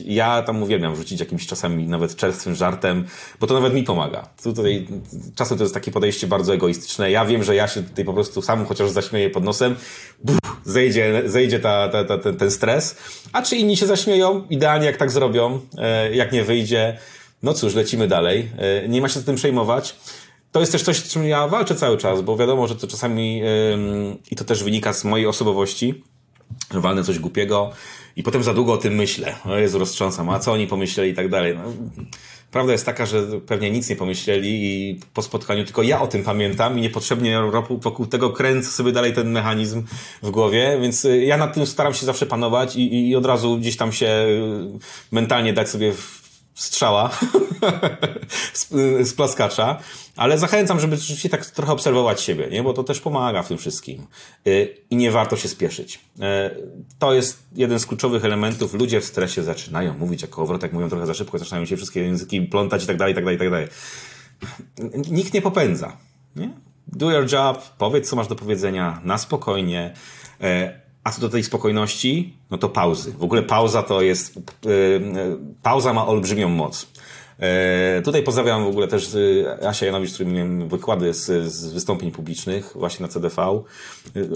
ja tam uwielbiam rzucić jakimś czasami nawet czerstwym żartem, bo to nawet mi pomaga. Tutaj czasem to jest takie podejście bardzo egoistyczne. Ja wiem, że ja się tutaj po prostu sam chociaż zaśmieję pod nosem, buf, zejdzie, zejdzie ta, ta, ta, ten, ten stres. A czy inni się zaśmieją? Idealnie jak tak zrobią. E, jak nie wyjdzie, no cóż, lecimy dalej. E, nie ma się z tym przejmować. To jest też coś, z czym ja walczę cały czas, bo wiadomo, że to czasami, i to też wynika z mojej osobowości, walnę coś głupiego, i potem za długo o tym myślę. O Jezu, roztrząsam, a co oni pomyśleli i tak dalej. No, prawda jest taka, że pewnie nic nie pomyśleli i po spotkaniu tylko ja o tym pamiętam i niepotrzebnie wokół tego kręcę sobie dalej ten mechanizm w głowie, więc y, ja nad tym staram się zawsze panować i, i od razu gdzieś tam się y, mentalnie dać sobie strzała [laughs] z, z plaskacza, ale zachęcam, żeby rzeczywiście tak trochę obserwować siebie, nie? bo to też pomaga w tym wszystkim. Y, I nie warto się spieszyć. Y, to jest jeden z kluczowych elementów. Ludzie w stresie zaczynają mówić jako owrotek, mówią trochę za szybko, zaczynają się wszystkie języki plątać i tak dalej, i tak dalej, i tak dalej. Nikt nie popędza. Nie? Do your job, powiedz co masz do powiedzenia, na spokojnie. Y, a co do tej spokojności, no to pauzy. W ogóle pauza to jest, pauza ma olbrzymią moc. E, tutaj pozdrawiam w ogóle też Asia Janowicz, z którym miałem wykłady z, z wystąpień publicznych właśnie na CDV.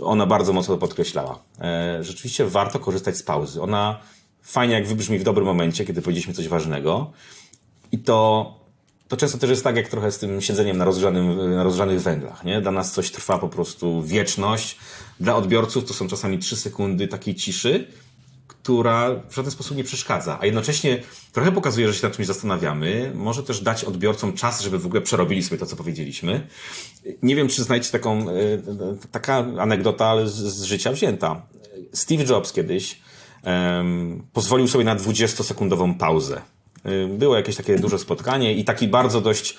Ona bardzo mocno to podkreślała. E, rzeczywiście warto korzystać z pauzy. Ona fajnie jak wybrzmi w dobrym momencie, kiedy powiedzieliśmy coś ważnego. I to, to często też jest tak, jak trochę z tym siedzeniem na, rozgrzanym, na rozgrzanych węglach. Nie? Dla nas coś trwa po prostu wieczność. Dla odbiorców to są czasami trzy sekundy takiej ciszy, która w żaden sposób nie przeszkadza, a jednocześnie trochę pokazuje, że się nad czymś zastanawiamy, może też dać odbiorcom czas, żeby w ogóle przerobili sobie to, co powiedzieliśmy. Nie wiem, czy znajdziecie taką, e, taka anegdota, ale z, z życia wzięta. Steve Jobs kiedyś um, pozwolił sobie na 20-sekundową pauzę. E, było jakieś takie duże spotkanie i taki bardzo dość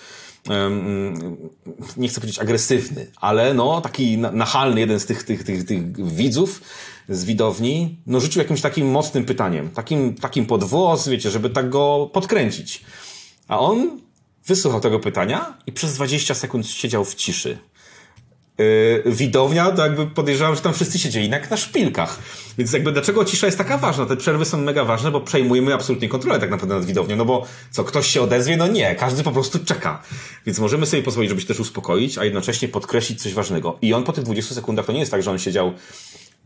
nie chcę powiedzieć agresywny, ale no taki nachalny jeden z tych, tych, tych, tych widzów z widowni, no rzucił jakimś takim mocnym pytaniem, takim, takim podwłos, wiecie, żeby tak go podkręcić. A on wysłuchał tego pytania i przez 20 sekund siedział w ciszy. Yy, widownia, to jakby podejrzewam, że tam wszyscy siedzieli jak na szpilkach. Więc jakby dlaczego cisza jest taka ważna? Te przerwy są mega ważne, bo przejmujemy absolutnie kontrolę tak naprawdę nad widownią, no bo co, ktoś się odezwie? No nie, każdy po prostu czeka. Więc możemy sobie pozwolić, żeby się też uspokoić, a jednocześnie podkreślić coś ważnego. I on po tych 20 sekundach, to nie jest tak, że on siedział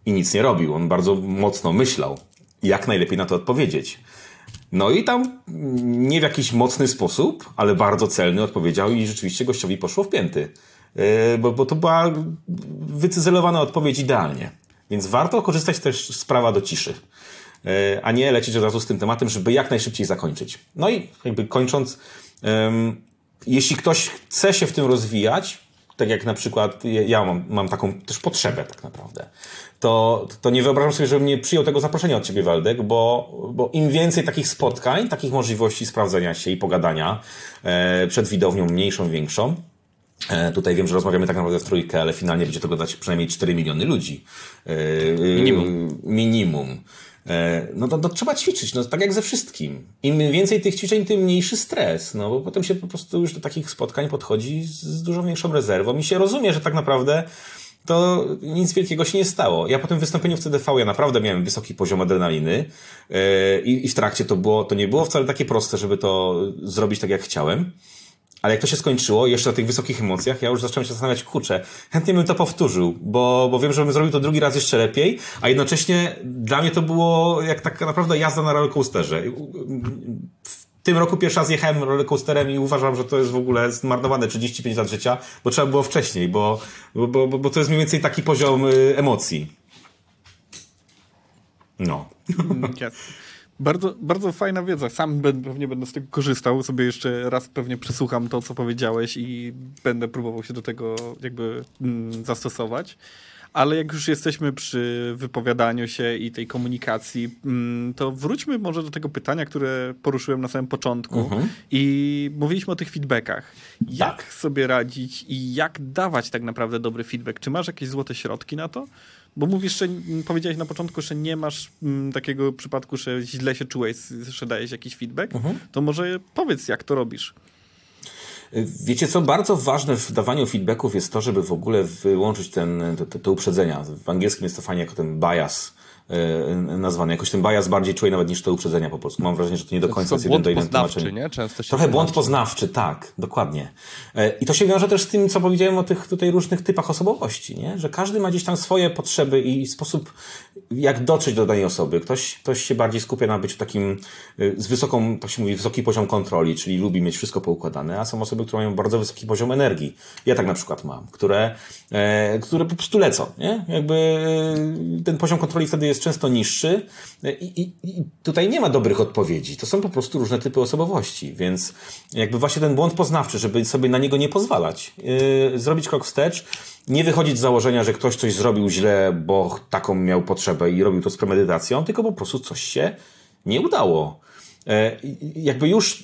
i nic nie robił. On bardzo mocno myślał, jak najlepiej na to odpowiedzieć. No i tam nie w jakiś mocny sposób, ale bardzo celny odpowiedział i rzeczywiście gościowi poszło w pięty. Yy, bo, bo to była wycyzelowana odpowiedź idealnie. Więc warto korzystać też z prawa do ciszy, yy, a nie lecieć od razu z tym tematem, żeby jak najszybciej zakończyć. No i jakby kończąc, jeśli ktoś chce się w tym rozwijać, tak jak na przykład ja mam, mam taką też potrzebę tak naprawdę, to, to nie wyobrażam sobie, żebym nie przyjął tego zaproszenia od ciebie, Waldek, bo, bo im więcej takich spotkań, takich możliwości sprawdzenia się i pogadania e, przed widownią, mniejszą, większą, e, Tutaj wiem, że rozmawiamy tak naprawdę w trójkę, ale finalnie będzie to oglądać przynajmniej 4 miliony ludzi. E, minimum. Minimum. E, no to, to, trzeba ćwiczyć, no tak jak ze wszystkim. Im więcej tych ćwiczeń, tym mniejszy stres, no bo potem się po prostu już do takich spotkań podchodzi z, z dużo większą rezerwą i się rozumie, że tak naprawdę to nic wielkiego się nie stało. Ja po tym wystąpieniu w CDV ja naprawdę miałem wysoki poziom adrenaliny yy, i w trakcie to było, to nie było wcale takie proste, żeby to zrobić tak jak chciałem. Ale jak to się skończyło, jeszcze na tych wysokich emocjach, ja już zacząłem się zastanawiać, kurczę, chętnie bym to powtórzył, bo, bo wiem, że bym zrobił to drugi raz jeszcze lepiej, a jednocześnie dla mnie to było jak tak naprawdę jazda na rollercoasterze. W tym roku pierwszy raz jechałem rollercoasterem i uważam, że to jest w ogóle zmarnowane 35 lat życia, bo trzeba było wcześniej, bo, bo, bo, bo to jest mniej więcej taki poziom y, emocji. No. Yes. Bardzo, bardzo fajna wiedza. Sam pewnie będę z tego korzystał. Sobie jeszcze raz pewnie przesłucham to, co powiedziałeś i będę próbował się do tego jakby mm, zastosować. Ale jak już jesteśmy przy wypowiadaniu się i tej komunikacji, mm, to wróćmy może do tego pytania, które poruszyłem na samym początku. Mhm. I mówiliśmy o tych feedbackach. Jak tak. sobie radzić i jak dawać tak naprawdę dobry feedback? Czy masz jakieś złote środki na to? Bo mówisz, że powiedziałeś na początku, że nie masz m, takiego przypadku, że źle się czułeś, że dajesz jakiś feedback. Mhm. To może powiedz, jak to robisz. Wiecie co, bardzo ważne w dawaniu feedbacków jest to, żeby w ogóle wyłączyć ten, te, te uprzedzenia. W angielskim jest to fajnie jako ten bias nazwany. Jakoś ten bias bardziej czuję nawet niż te uprzedzenia po polsku. Mam wrażenie, że to nie do końca jest jeden do jeden tłumaczenie. Nie? Często się Trochę błąd poznawczy, tak, dokładnie. E, I to się wiąże też z tym, co powiedziałem o tych tutaj różnych typach osobowości, nie? że każdy ma gdzieś tam swoje potrzeby i sposób, jak dotrzeć do danej osoby. Ktoś, ktoś się bardziej skupia na byciu takim e, z wysoką, tak się mówi, wysoki poziom kontroli, czyli lubi mieć wszystko poukładane, a są osoby, które mają bardzo wysoki poziom energii. Ja tak na przykład mam, które, które po prostu lecą. Nie? Jakby ten poziom kontroli wtedy jest często niższy i, i, i, tutaj nie ma dobrych odpowiedzi. To są po prostu różne typy osobowości, więc jakby właśnie ten błąd poznawczy, żeby sobie na niego nie pozwalać, yy, zrobić krok wstecz, nie wychodzić z założenia, że ktoś coś zrobił źle, bo taką miał potrzebę i robił to z premedytacją, tylko po prostu coś się nie udało. E, jakby już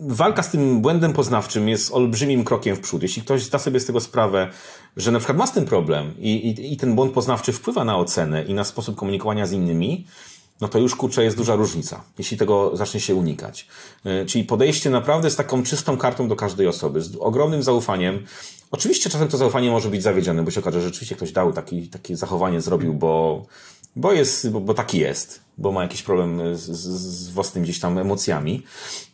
walka z tym błędem poznawczym jest olbrzymim krokiem w przód. Jeśli ktoś zda sobie z tego sprawę, że na przykład ma z tym problem i, i, i ten błąd poznawczy wpływa na ocenę i na sposób komunikowania z innymi, no to już kurczę jest duża różnica, jeśli tego zacznie się unikać. E, czyli podejście naprawdę z taką czystą kartą do każdej osoby, z ogromnym zaufaniem. Oczywiście czasem to zaufanie może być zawiedzione, bo się okaże, że rzeczywiście ktoś dał taki, takie zachowanie, zrobił, bo, bo jest, bo, bo taki jest, bo ma jakiś problem z, z, własnymi gdzieś tam emocjami.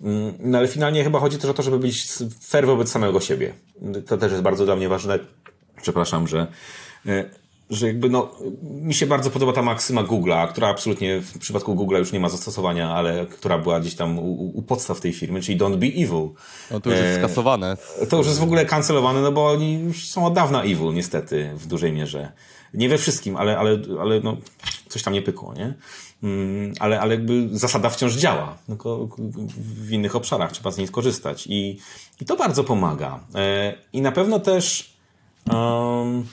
Mm, no ale finalnie chyba chodzi też o to, żeby być fair wobec samego siebie. To też jest bardzo dla mnie ważne. Przepraszam, że e, że jakby no, mi się bardzo podoba ta maksyma Google'a, która absolutnie w przypadku Google'a już nie ma zastosowania, ale która była gdzieś tam u, u podstaw tej firmy, czyli don't be evil. No to już jest e, skasowane. To już jest w ogóle kancelowane, no bo oni już są od dawna evil, niestety, w dużej mierze. Nie we wszystkim, ale, ale, ale no, coś tam nie pykło, nie? Mm, ale, ale jakby zasada wciąż działa, tylko w innych obszarach trzeba z niej skorzystać i, i to bardzo pomaga. E, I na pewno też um,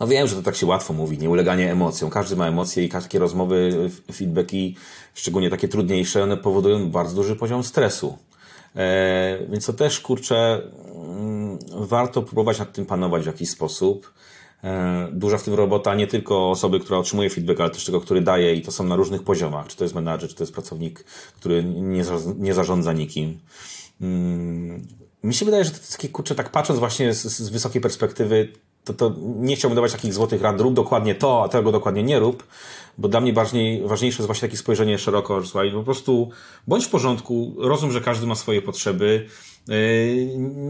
no wiem, że to tak się łatwo mówi, nieuleganie emocjom. Każdy ma emocje i takie rozmowy, feedbacki, szczególnie takie trudniejsze, one powodują bardzo duży poziom stresu. E, więc to też, kurczę, mm, warto próbować nad tym panować w jakiś sposób. E, duża w tym robota nie tylko osoby, która otrzymuje feedback, ale też tego, który daje i to są na różnych poziomach. Czy to jest menadżer, czy to jest pracownik, który nie, nie zarządza nikim. Mm, mi się wydaje, że to jest takie, kurczę, tak patrząc właśnie z, z wysokiej perspektywy, to, to nie chciałbym dawać takich złotych rad, rób dokładnie to, a tego dokładnie nie rób, bo dla mnie ważniej, ważniejsze jest właśnie takie spojrzenie szeroko, że słuchaj, po prostu bądź w porządku, rozum, że każdy ma swoje potrzeby, yy,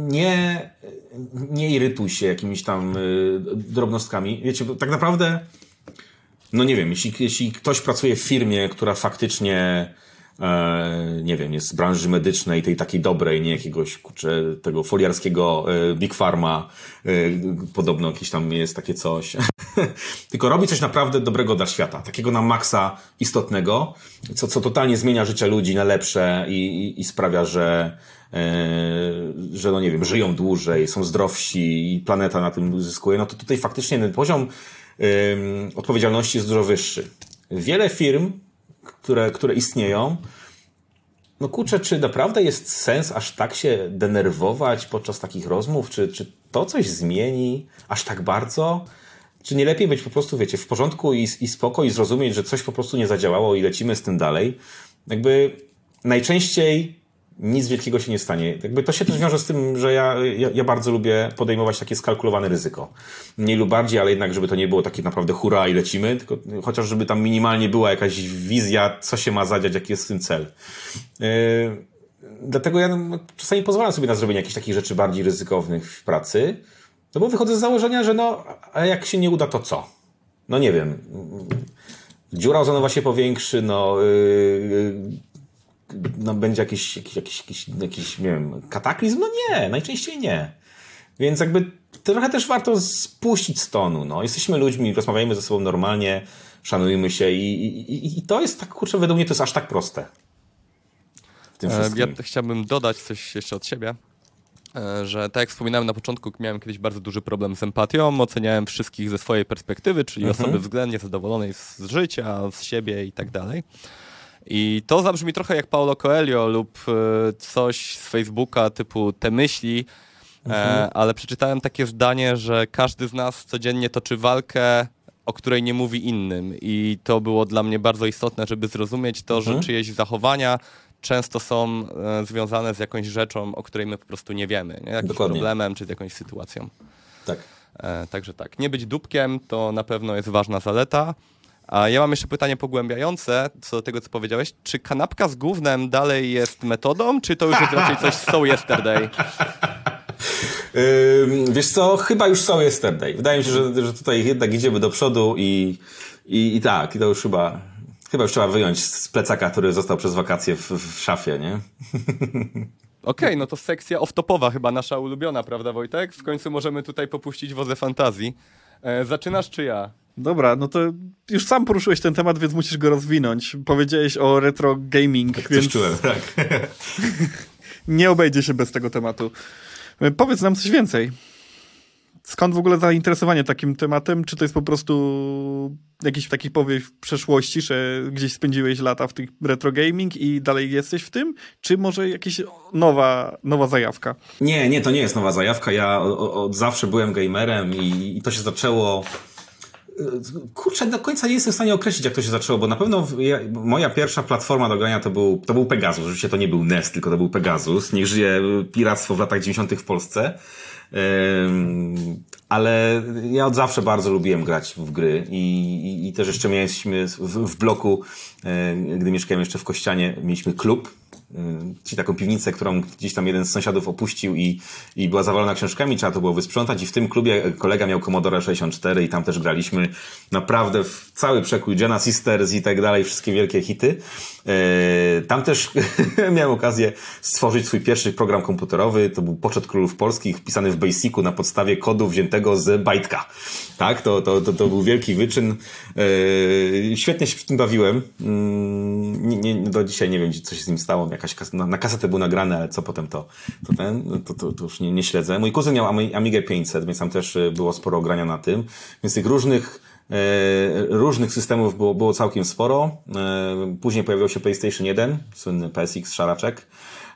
nie, nie irytuj się jakimiś tam yy, drobnostkami. Wiecie, bo tak naprawdę, no nie wiem, jeśli, jeśli ktoś pracuje w firmie, która faktycznie nie wiem, jest z branży medycznej, tej takiej dobrej, nie jakiegoś, kurczę, tego foliarskiego e, Big Pharma, e, podobno jakieś tam jest takie coś. [laughs] Tylko robi coś naprawdę dobrego dla świata, takiego na maksa istotnego, co, co totalnie zmienia życie ludzi na lepsze i, i, i sprawia, że że no nie wiem, żyją dłużej, są zdrowsi i planeta na tym zyskuje, no to tutaj faktycznie ten poziom odpowiedzialności jest dużo wyższy. Wiele firm które, które istnieją. No kurczę, czy naprawdę jest sens aż tak się denerwować podczas takich rozmów? Czy, czy to coś zmieni aż tak bardzo? Czy nie lepiej być po prostu, wiecie, w porządku i, i spoko i zrozumieć, że coś po prostu nie zadziałało i lecimy z tym dalej? Jakby najczęściej nic wielkiego się nie stanie. Jakby to się też wiąże z tym, że ja, ja, ja, bardzo lubię podejmować takie skalkulowane ryzyko. Mniej lub bardziej, ale jednak, żeby to nie było takie naprawdę hura i lecimy, tylko chociaż żeby tam minimalnie była jakaś wizja, co się ma zadziać, jaki jest w tym cel. Yy, dlatego ja no, czasami pozwalam sobie na zrobienie jakichś takich rzeczy bardziej ryzykownych w pracy, no bo wychodzę z założenia, że no, a jak się nie uda, to co? No nie wiem. Dziura ozonowa się powiększy, no, yy, no, będzie jakiś, jakiś, jakiś, jakiś, jakiś, nie wiem, kataklizm? No nie, najczęściej nie. Więc jakby trochę też warto spuścić z tonu. No. Jesteśmy ludźmi, rozmawiajmy ze sobą normalnie, szanujmy się i, i, i to jest tak, kurczę, według mnie to jest aż tak proste. W tym e, wszystkim. Ja chciałbym dodać coś jeszcze od siebie. e, że tak jak wspominałem na początku, miałem kiedyś bardzo duży problem z empatią, oceniałem wszystkich ze swojej perspektywy, czyli Mhm. osoby względnie zadowolonej z z życia, z siebie i tak dalej. I to zabrzmi trochę jak Paulo Coelho lub e, coś z Facebooka typu te myśli, e, ale przeczytałem takie zdanie, że każdy z nas codziennie toczy walkę, o której nie mówi innym. I to było dla mnie bardzo istotne, żeby zrozumieć to, że czyjeś zachowania często są e, związane z jakąś rzeczą, o której my po prostu nie wiemy. Nie? Jakimś Dokładnie. problemem czy z jakąś sytuacją. Tak. Także tak, nie być dupkiem to na pewno jest ważna zaleta. A ja mam jeszcze pytanie pogłębiające co do tego, co powiedziałeś. Czy kanapka z gównem dalej jest metodą, czy to już jest [laughs] raczej coś So Yesterday? Wiesz co, chyba już są yesterday. Wydaje mi się, że, że tutaj jednak idziemy do przodu i, i, i tak, i to już chyba, chyba już trzeba wyjąć z plecaka, który został przez wakacje w, w szafie, nie? [laughs] Okej, no to sekcja off-topowa chyba nasza ulubiona, prawda Wojtek? W końcu możemy tutaj popuścić wodze fantazji. E, zaczynasz czy ja? Dobra, no to już sam poruszyłeś ten temat, więc musisz go rozwinąć. Powiedziałeś o retro gaming, Coś więc czułem, [laughs] tak. nie obejdzie się bez tego tematu. E, Powiedz nam coś więcej. Skąd w ogóle zainteresowanie takim tematem? Czy to jest po prostu jakiś taki powiew przeszłości, że gdzieś spędziłeś lata w tych retro gaming i dalej jesteś w tym? Czy może jakaś nowa, nowa zajawka? Nie, nie, to nie jest nowa zajawka. Ja od zawsze byłem gamerem i, i to się zaczęło. Kurczę, do końca nie jestem w stanie określić, jak to się zaczęło, bo na pewno ja, moja pierwsza platforma do grania to był, to był Pegasus. Oczywiście to nie był NES, tylko to był Pegasus. Niech żyje piractwo w latach 90. w Polsce. Ym, ale ja od zawsze bardzo lubiłem grać w gry i, i, i też jeszcze mieliśmy w, w bloku, e, gdy mieszkałem jeszcze w Kościanie, mieliśmy klub, czyli taką piwnicę, którą gdzieś tam jeden z sąsiadów opuścił i, i była zawalona książkami, trzeba to było wysprzątać i w tym klubie kolega miał Commodore 64 i tam też graliśmy naprawdę w cały przekój Jenna Sisters i tak dalej, wszystkie wielkie hity. E, Tam też [laughs] miałem okazję stworzyć swój pierwszy program komputerowy, to był Poczet Królów Polskich, wpisany w Basicu na podstawie kodu wziętego z bajtka. Tak, to, to, to, to był wielki wyczyn. E, Świetnie się przy tym bawiłem. Mm, Nie, nie, do dzisiaj nie wiem, co się z nim stało. Jakaś kas na, na kasetę był nagrane, ale co potem to, to ten, no to, to, to już nie, nie śledzę. Mój kuzyn miał Ami- Amigę 500, więc tam też było sporo grania na tym. Więc tych różnych różnych systemów było, było całkiem sporo. E, później pojawił się PlayStation 1, słynny PSX szaraczek.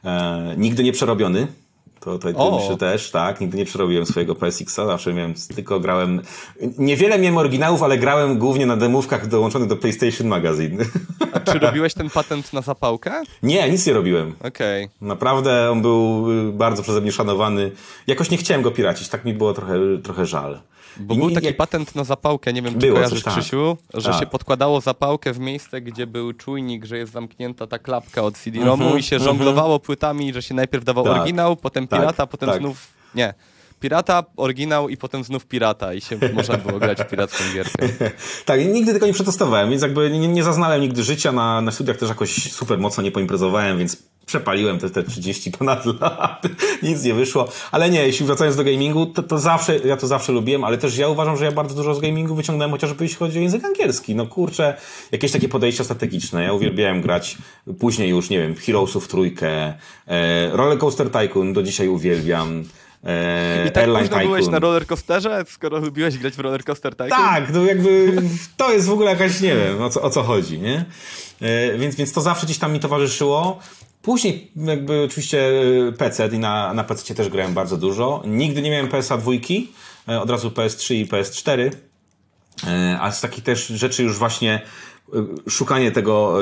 E, nigdy nie przerobiony. To, to, to myślę też, tak. Nigdy nie przerobiłem swojego PSX-a, zawsze miałem, tylko grałem. Niewiele miałem oryginałów, ale grałem głównie na demówkach dołączonych do PlayStation Magazine. A czy [laughs] robiłeś ten patent na zapałkę? nie, nic nie robiłem. Okej. Naprawdę on był y, bardzo przeze mnie szanowany. Jakoś nie chciałem go piracić, tak mi było trochę, trochę żal. Bo I był nie- taki jak- patent na zapałkę, nie wiem czy Było kojarzysz coś, tak. Krzysiu, że Tak. się podkładało zapałkę w miejsce, gdzie był czujnik, że jest zamknięta ta klapka od CD-ROMu i się żonglowało płytami, że się najpierw dawał Mhm, Tak. oryginał, potem Tak, pirata, potem tak. znów... Nie. Pirata, oryginał i potem znów pirata i się [laughs] można było grać w piracką gierkę. [laughs] Tak, nigdy tego nie przetestowałem, więc jakby nie, nie zaznałem nigdy życia, na, na studiach też jakoś super mocno nie poimprezowałem, więc przepaliłem te, te 30 [laughs] ponad lat, nic nie wyszło. Ale nie, jeśli wracając do gamingu, to, to zawsze, ja to zawsze lubiłem, ale też ja uważam, że ja bardzo dużo z gamingu wyciągnąłem, chociażby jeśli chodzi o język angielski. No kurczę, jakieś takie podejścia strategiczne. Ja uwielbiałem grać później już, nie wiem, Heroesów trójkę, e, Roller Coaster Tycoon do dzisiaj uwielbiam. E, I tak Airline późno byłeś Tycoon. na rollercoasterze, skoro lubiłeś grać w rollercoaster Tycoon? Tak, no jakby to jest w ogóle jakaś, nie wiem, o co, o co chodzi, nie? E, Więc, więc to zawsze gdzieś tam mi towarzyszyło. Później jakby oczywiście e, PC i na, na PC też grałem bardzo dużo. Nigdy nie miałem PSA dwójki, e, od razu PS3 i PS4. E, A z takich też rzeczy już właśnie szukanie tego,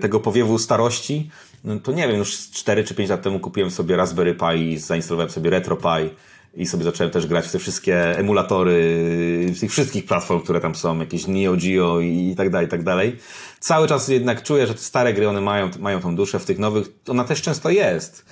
tego powiewu starości, no to nie wiem, już 4 czy 5 lat temu kupiłem sobie Raspberry Pi i zainstalowałem sobie RetroPie i sobie zacząłem też grać w te wszystkie emulatory z tych wszystkich platform, które tam są, jakieś Neo Geo i, tak dalej, i tak dalej. Cały czas jednak czuję, że te stare gry, one mają, mają tą duszę, w tych nowych ona też często jest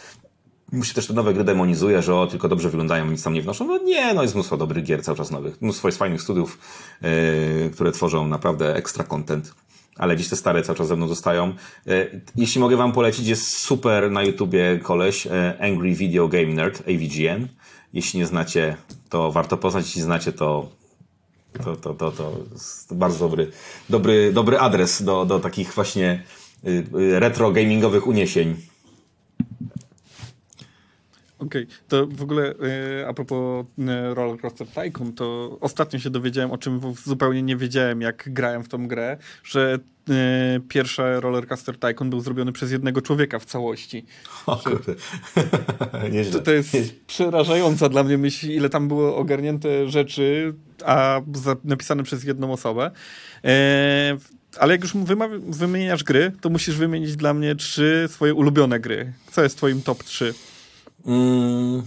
mu się też te nowe gry demonizuje, że o, tylko dobrze wyglądają, nic tam nie wnoszą. No nie, no jest mnóstwo dobrych gier cały czas nowych. Mnóstwo jest fajnych studiów, yy, które tworzą naprawdę ekstra content. Ale gdzieś te stare cały czas ze mną zostają. Yy, jeśli mogę wam polecić, jest super na YouTubie koleś, yy, Angry Video Game Nerd, AVGN. Jeśli nie znacie, to warto poznać. Jeśli znacie, to to, to, to, to jest bardzo dobry, dobry, dobry adres do, do takich właśnie yy, yy, retro gamingowych uniesień. Okej, okay. to w ogóle y, a propos y, Roller Coaster Tycoon, to ostatnio się dowiedziałem, o czym zupełnie nie wiedziałem, jak grałem w tą grę, że y, pierwszy Roller Coaster Tycoon był zrobiony przez jednego człowieka w całości. O kurde. [laughs] Nieźle. To, to jest Nieźle. przerażająca dla mnie myśl, ile tam było ogarnięte rzeczy, a napisane przez jedną osobę. E, ale jak już wymieniasz gry, to musisz wymienić dla mnie trzy swoje ulubione gry. Co jest twoim top 3? Mm,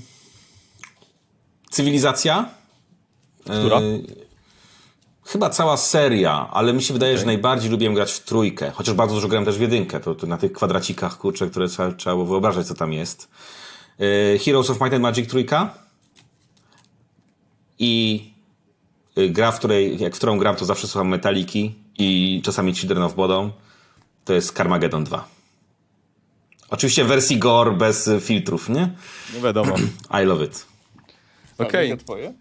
cywilizacja. Która? Y chyba cała seria, ale mi się wydaje, okay. że najbardziej lubiłem grać w trójkę. Chociaż bardzo dużo grałem też w jedynkę. To, to na tych kwadracikach, kurczę, które trzeba, trzeba było wyobrażać, co tam jest. Y Heroes of Might and Magic trójka. I y, gra, w której, jak w którą gram, to zawsze słucham Metaliki i czasami Children of Bodom. To jest Carmageddon 2. Oczywiście w wersji gore bez filtrów, nie? No wiadomo. [clears throat] I love it. Okej. Okay. twoje?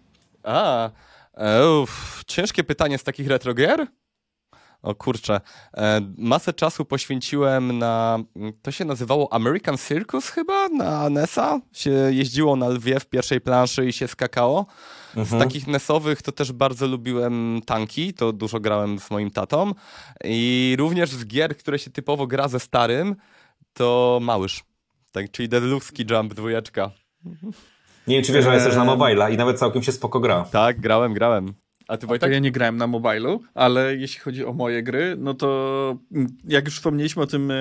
A, e, uff, ciężkie pytanie z takich retro gier? O kurczę, e, masę czasu poświęciłem na, to się nazywało American Circus chyba, na NESa. Się jeździło na lwie w pierwszej planszy i się skakało. Mhm. Z takich NESowych to też bardzo lubiłem tanki, to dużo grałem z moim tatą. I również z gier, które się typowo gra ze starym, to Małysz. Tak, czyli Deluxki Jump dwójeczka. Nie wiem, czy wiesz, że jest też na mobila i nawet całkiem się spoko gra. Tak, grałem, grałem. A ty Wojtek? A ja nie grałem na mobilu, ale jeśli chodzi o moje gry, no to mm, jak już wspomnieliśmy o tym e,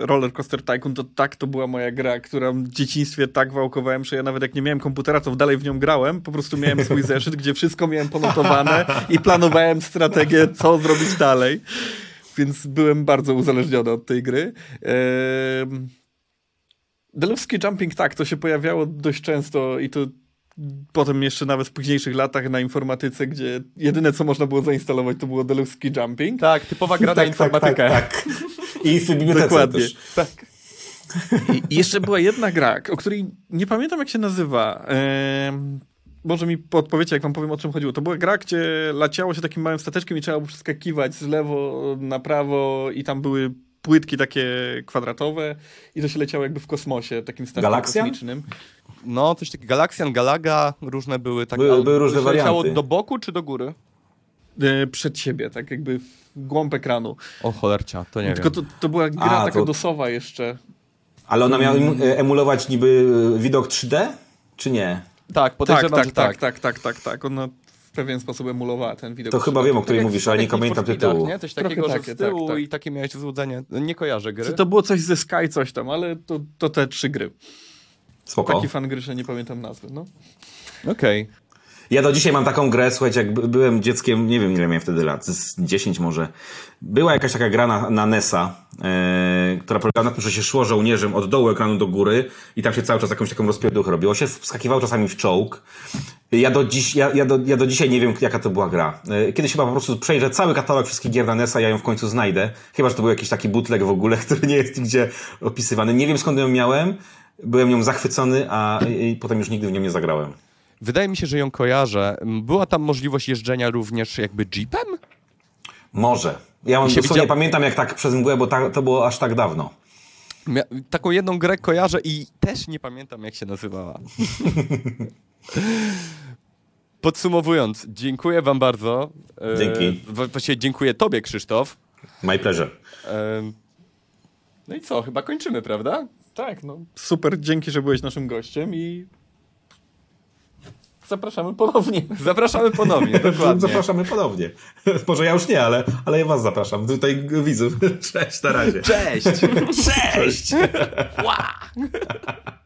Roller Coaster Tycoon, to tak to była moja gra, którą w dzieciństwie tak wałkowałem, że ja nawet jak nie miałem komputera, to dalej w nią grałem. Po prostu miałem swój zeszyt, gdzie wszystko miałem ponotowane i planowałem strategię, co zrobić dalej więc byłem bardzo uzależniony od tej gry. Deluxki Jumping, tak, to się pojawiało dość często i to potem jeszcze nawet w późniejszych latach na informatyce, gdzie jedyne co można było zainstalować to było Deluxki Jumping. Tak, typowa gra tak, na informatykę. Tak, tak, tak. [laughs] I w bibliotece Dokładnie. Też. Tak. I jeszcze była jedna gra, o której nie pamiętam jak się nazywa. Może mi podpowiecie, jak wam powiem, o czym chodziło. To była gra, gdzie leciało się takim małym stateczkiem i trzeba było przeskakiwać z lewo na prawo i tam były płytki takie kwadratowe i to się leciało jakby w kosmosie, takim statkiem Galaksjan? kosmicznym. No, coś takiego. Galaksjan, Galaga, różne były takie. Były, były różne warianty. Leciało do boku czy do góry? E, przed siebie, tak jakby w głąb ekranu. O cholercia, to nie Tylko wiem. To, to była gra A, taka to... dosowa jeszcze. Ale ona miała emulować niby widok 3D, czy nie? Tak, podejrzewam, tak, że tak. Tak, tak, tak, tak, tak. Ona w pewien sposób emulowała ten widok. To chyba wiem, o której tak mówisz, ale nie pamiętam tytułu. Nie? Coś takiego, Trochę że takie, z tyłu tak, tak. i takie miałeś złudzenie. Nie kojarzę gry. to było coś ze Sky, coś tam, ale to, to te trzy gry. Spoko. Taki fan gry, że nie pamiętam nazwy, no. Okej. Okay. Ja do dzisiaj mam taką grę, słuchajcie, jak byłem dzieckiem, nie wiem ile miałem wtedy lat, z 10 może. Była jakaś taka gra na, na NESa, która polegała na tym, że się szło żołnierzem od dołu ekranu do góry i tam się cały czas jakąś taką rozpierduchę robiło. Się wskakiwało czasami w czołg. Ja do, dziś, ja, ja, do, ja do dzisiaj nie wiem, jaka to była gra. E, kiedyś chyba po prostu przejrzę cały katalog wszystkich gier na NESa, ja ją w końcu znajdę. Chyba, że to był jakiś taki bootleg w ogóle, [laughs] który nie jest nigdzie opisywany. Nie wiem skąd ją miałem. Byłem nią zachwycony, a potem już nigdy w nią nie zagrałem. Wydaje mi się, że ją kojarzę. Była tam możliwość jeżdżenia również jakby jeepem? Może. Ja mam dosłownie widział... pamiętam jak tak przez mgłę, bo ta, to było aż tak dawno. Mia taką jedną grę kojarzę i też nie pamiętam jak się nazywała. [laughs] Podsumowując, dziękuję wam bardzo. E, Dzięki. Właściwie dziękuję tobie, Krzysztof. My pleasure. No i co, chyba kończymy, prawda? Tak, no super, dzięki, że byłeś naszym gościem i zapraszamy ponownie. [laughs] Zapraszamy ponownie, [laughs] dokładnie. Zapraszamy ponownie. [laughs] Może ja już nie, ale, ale ja was zapraszam. Tutaj widzów. Cześć, na razie. Cześć. Cześć. Wow.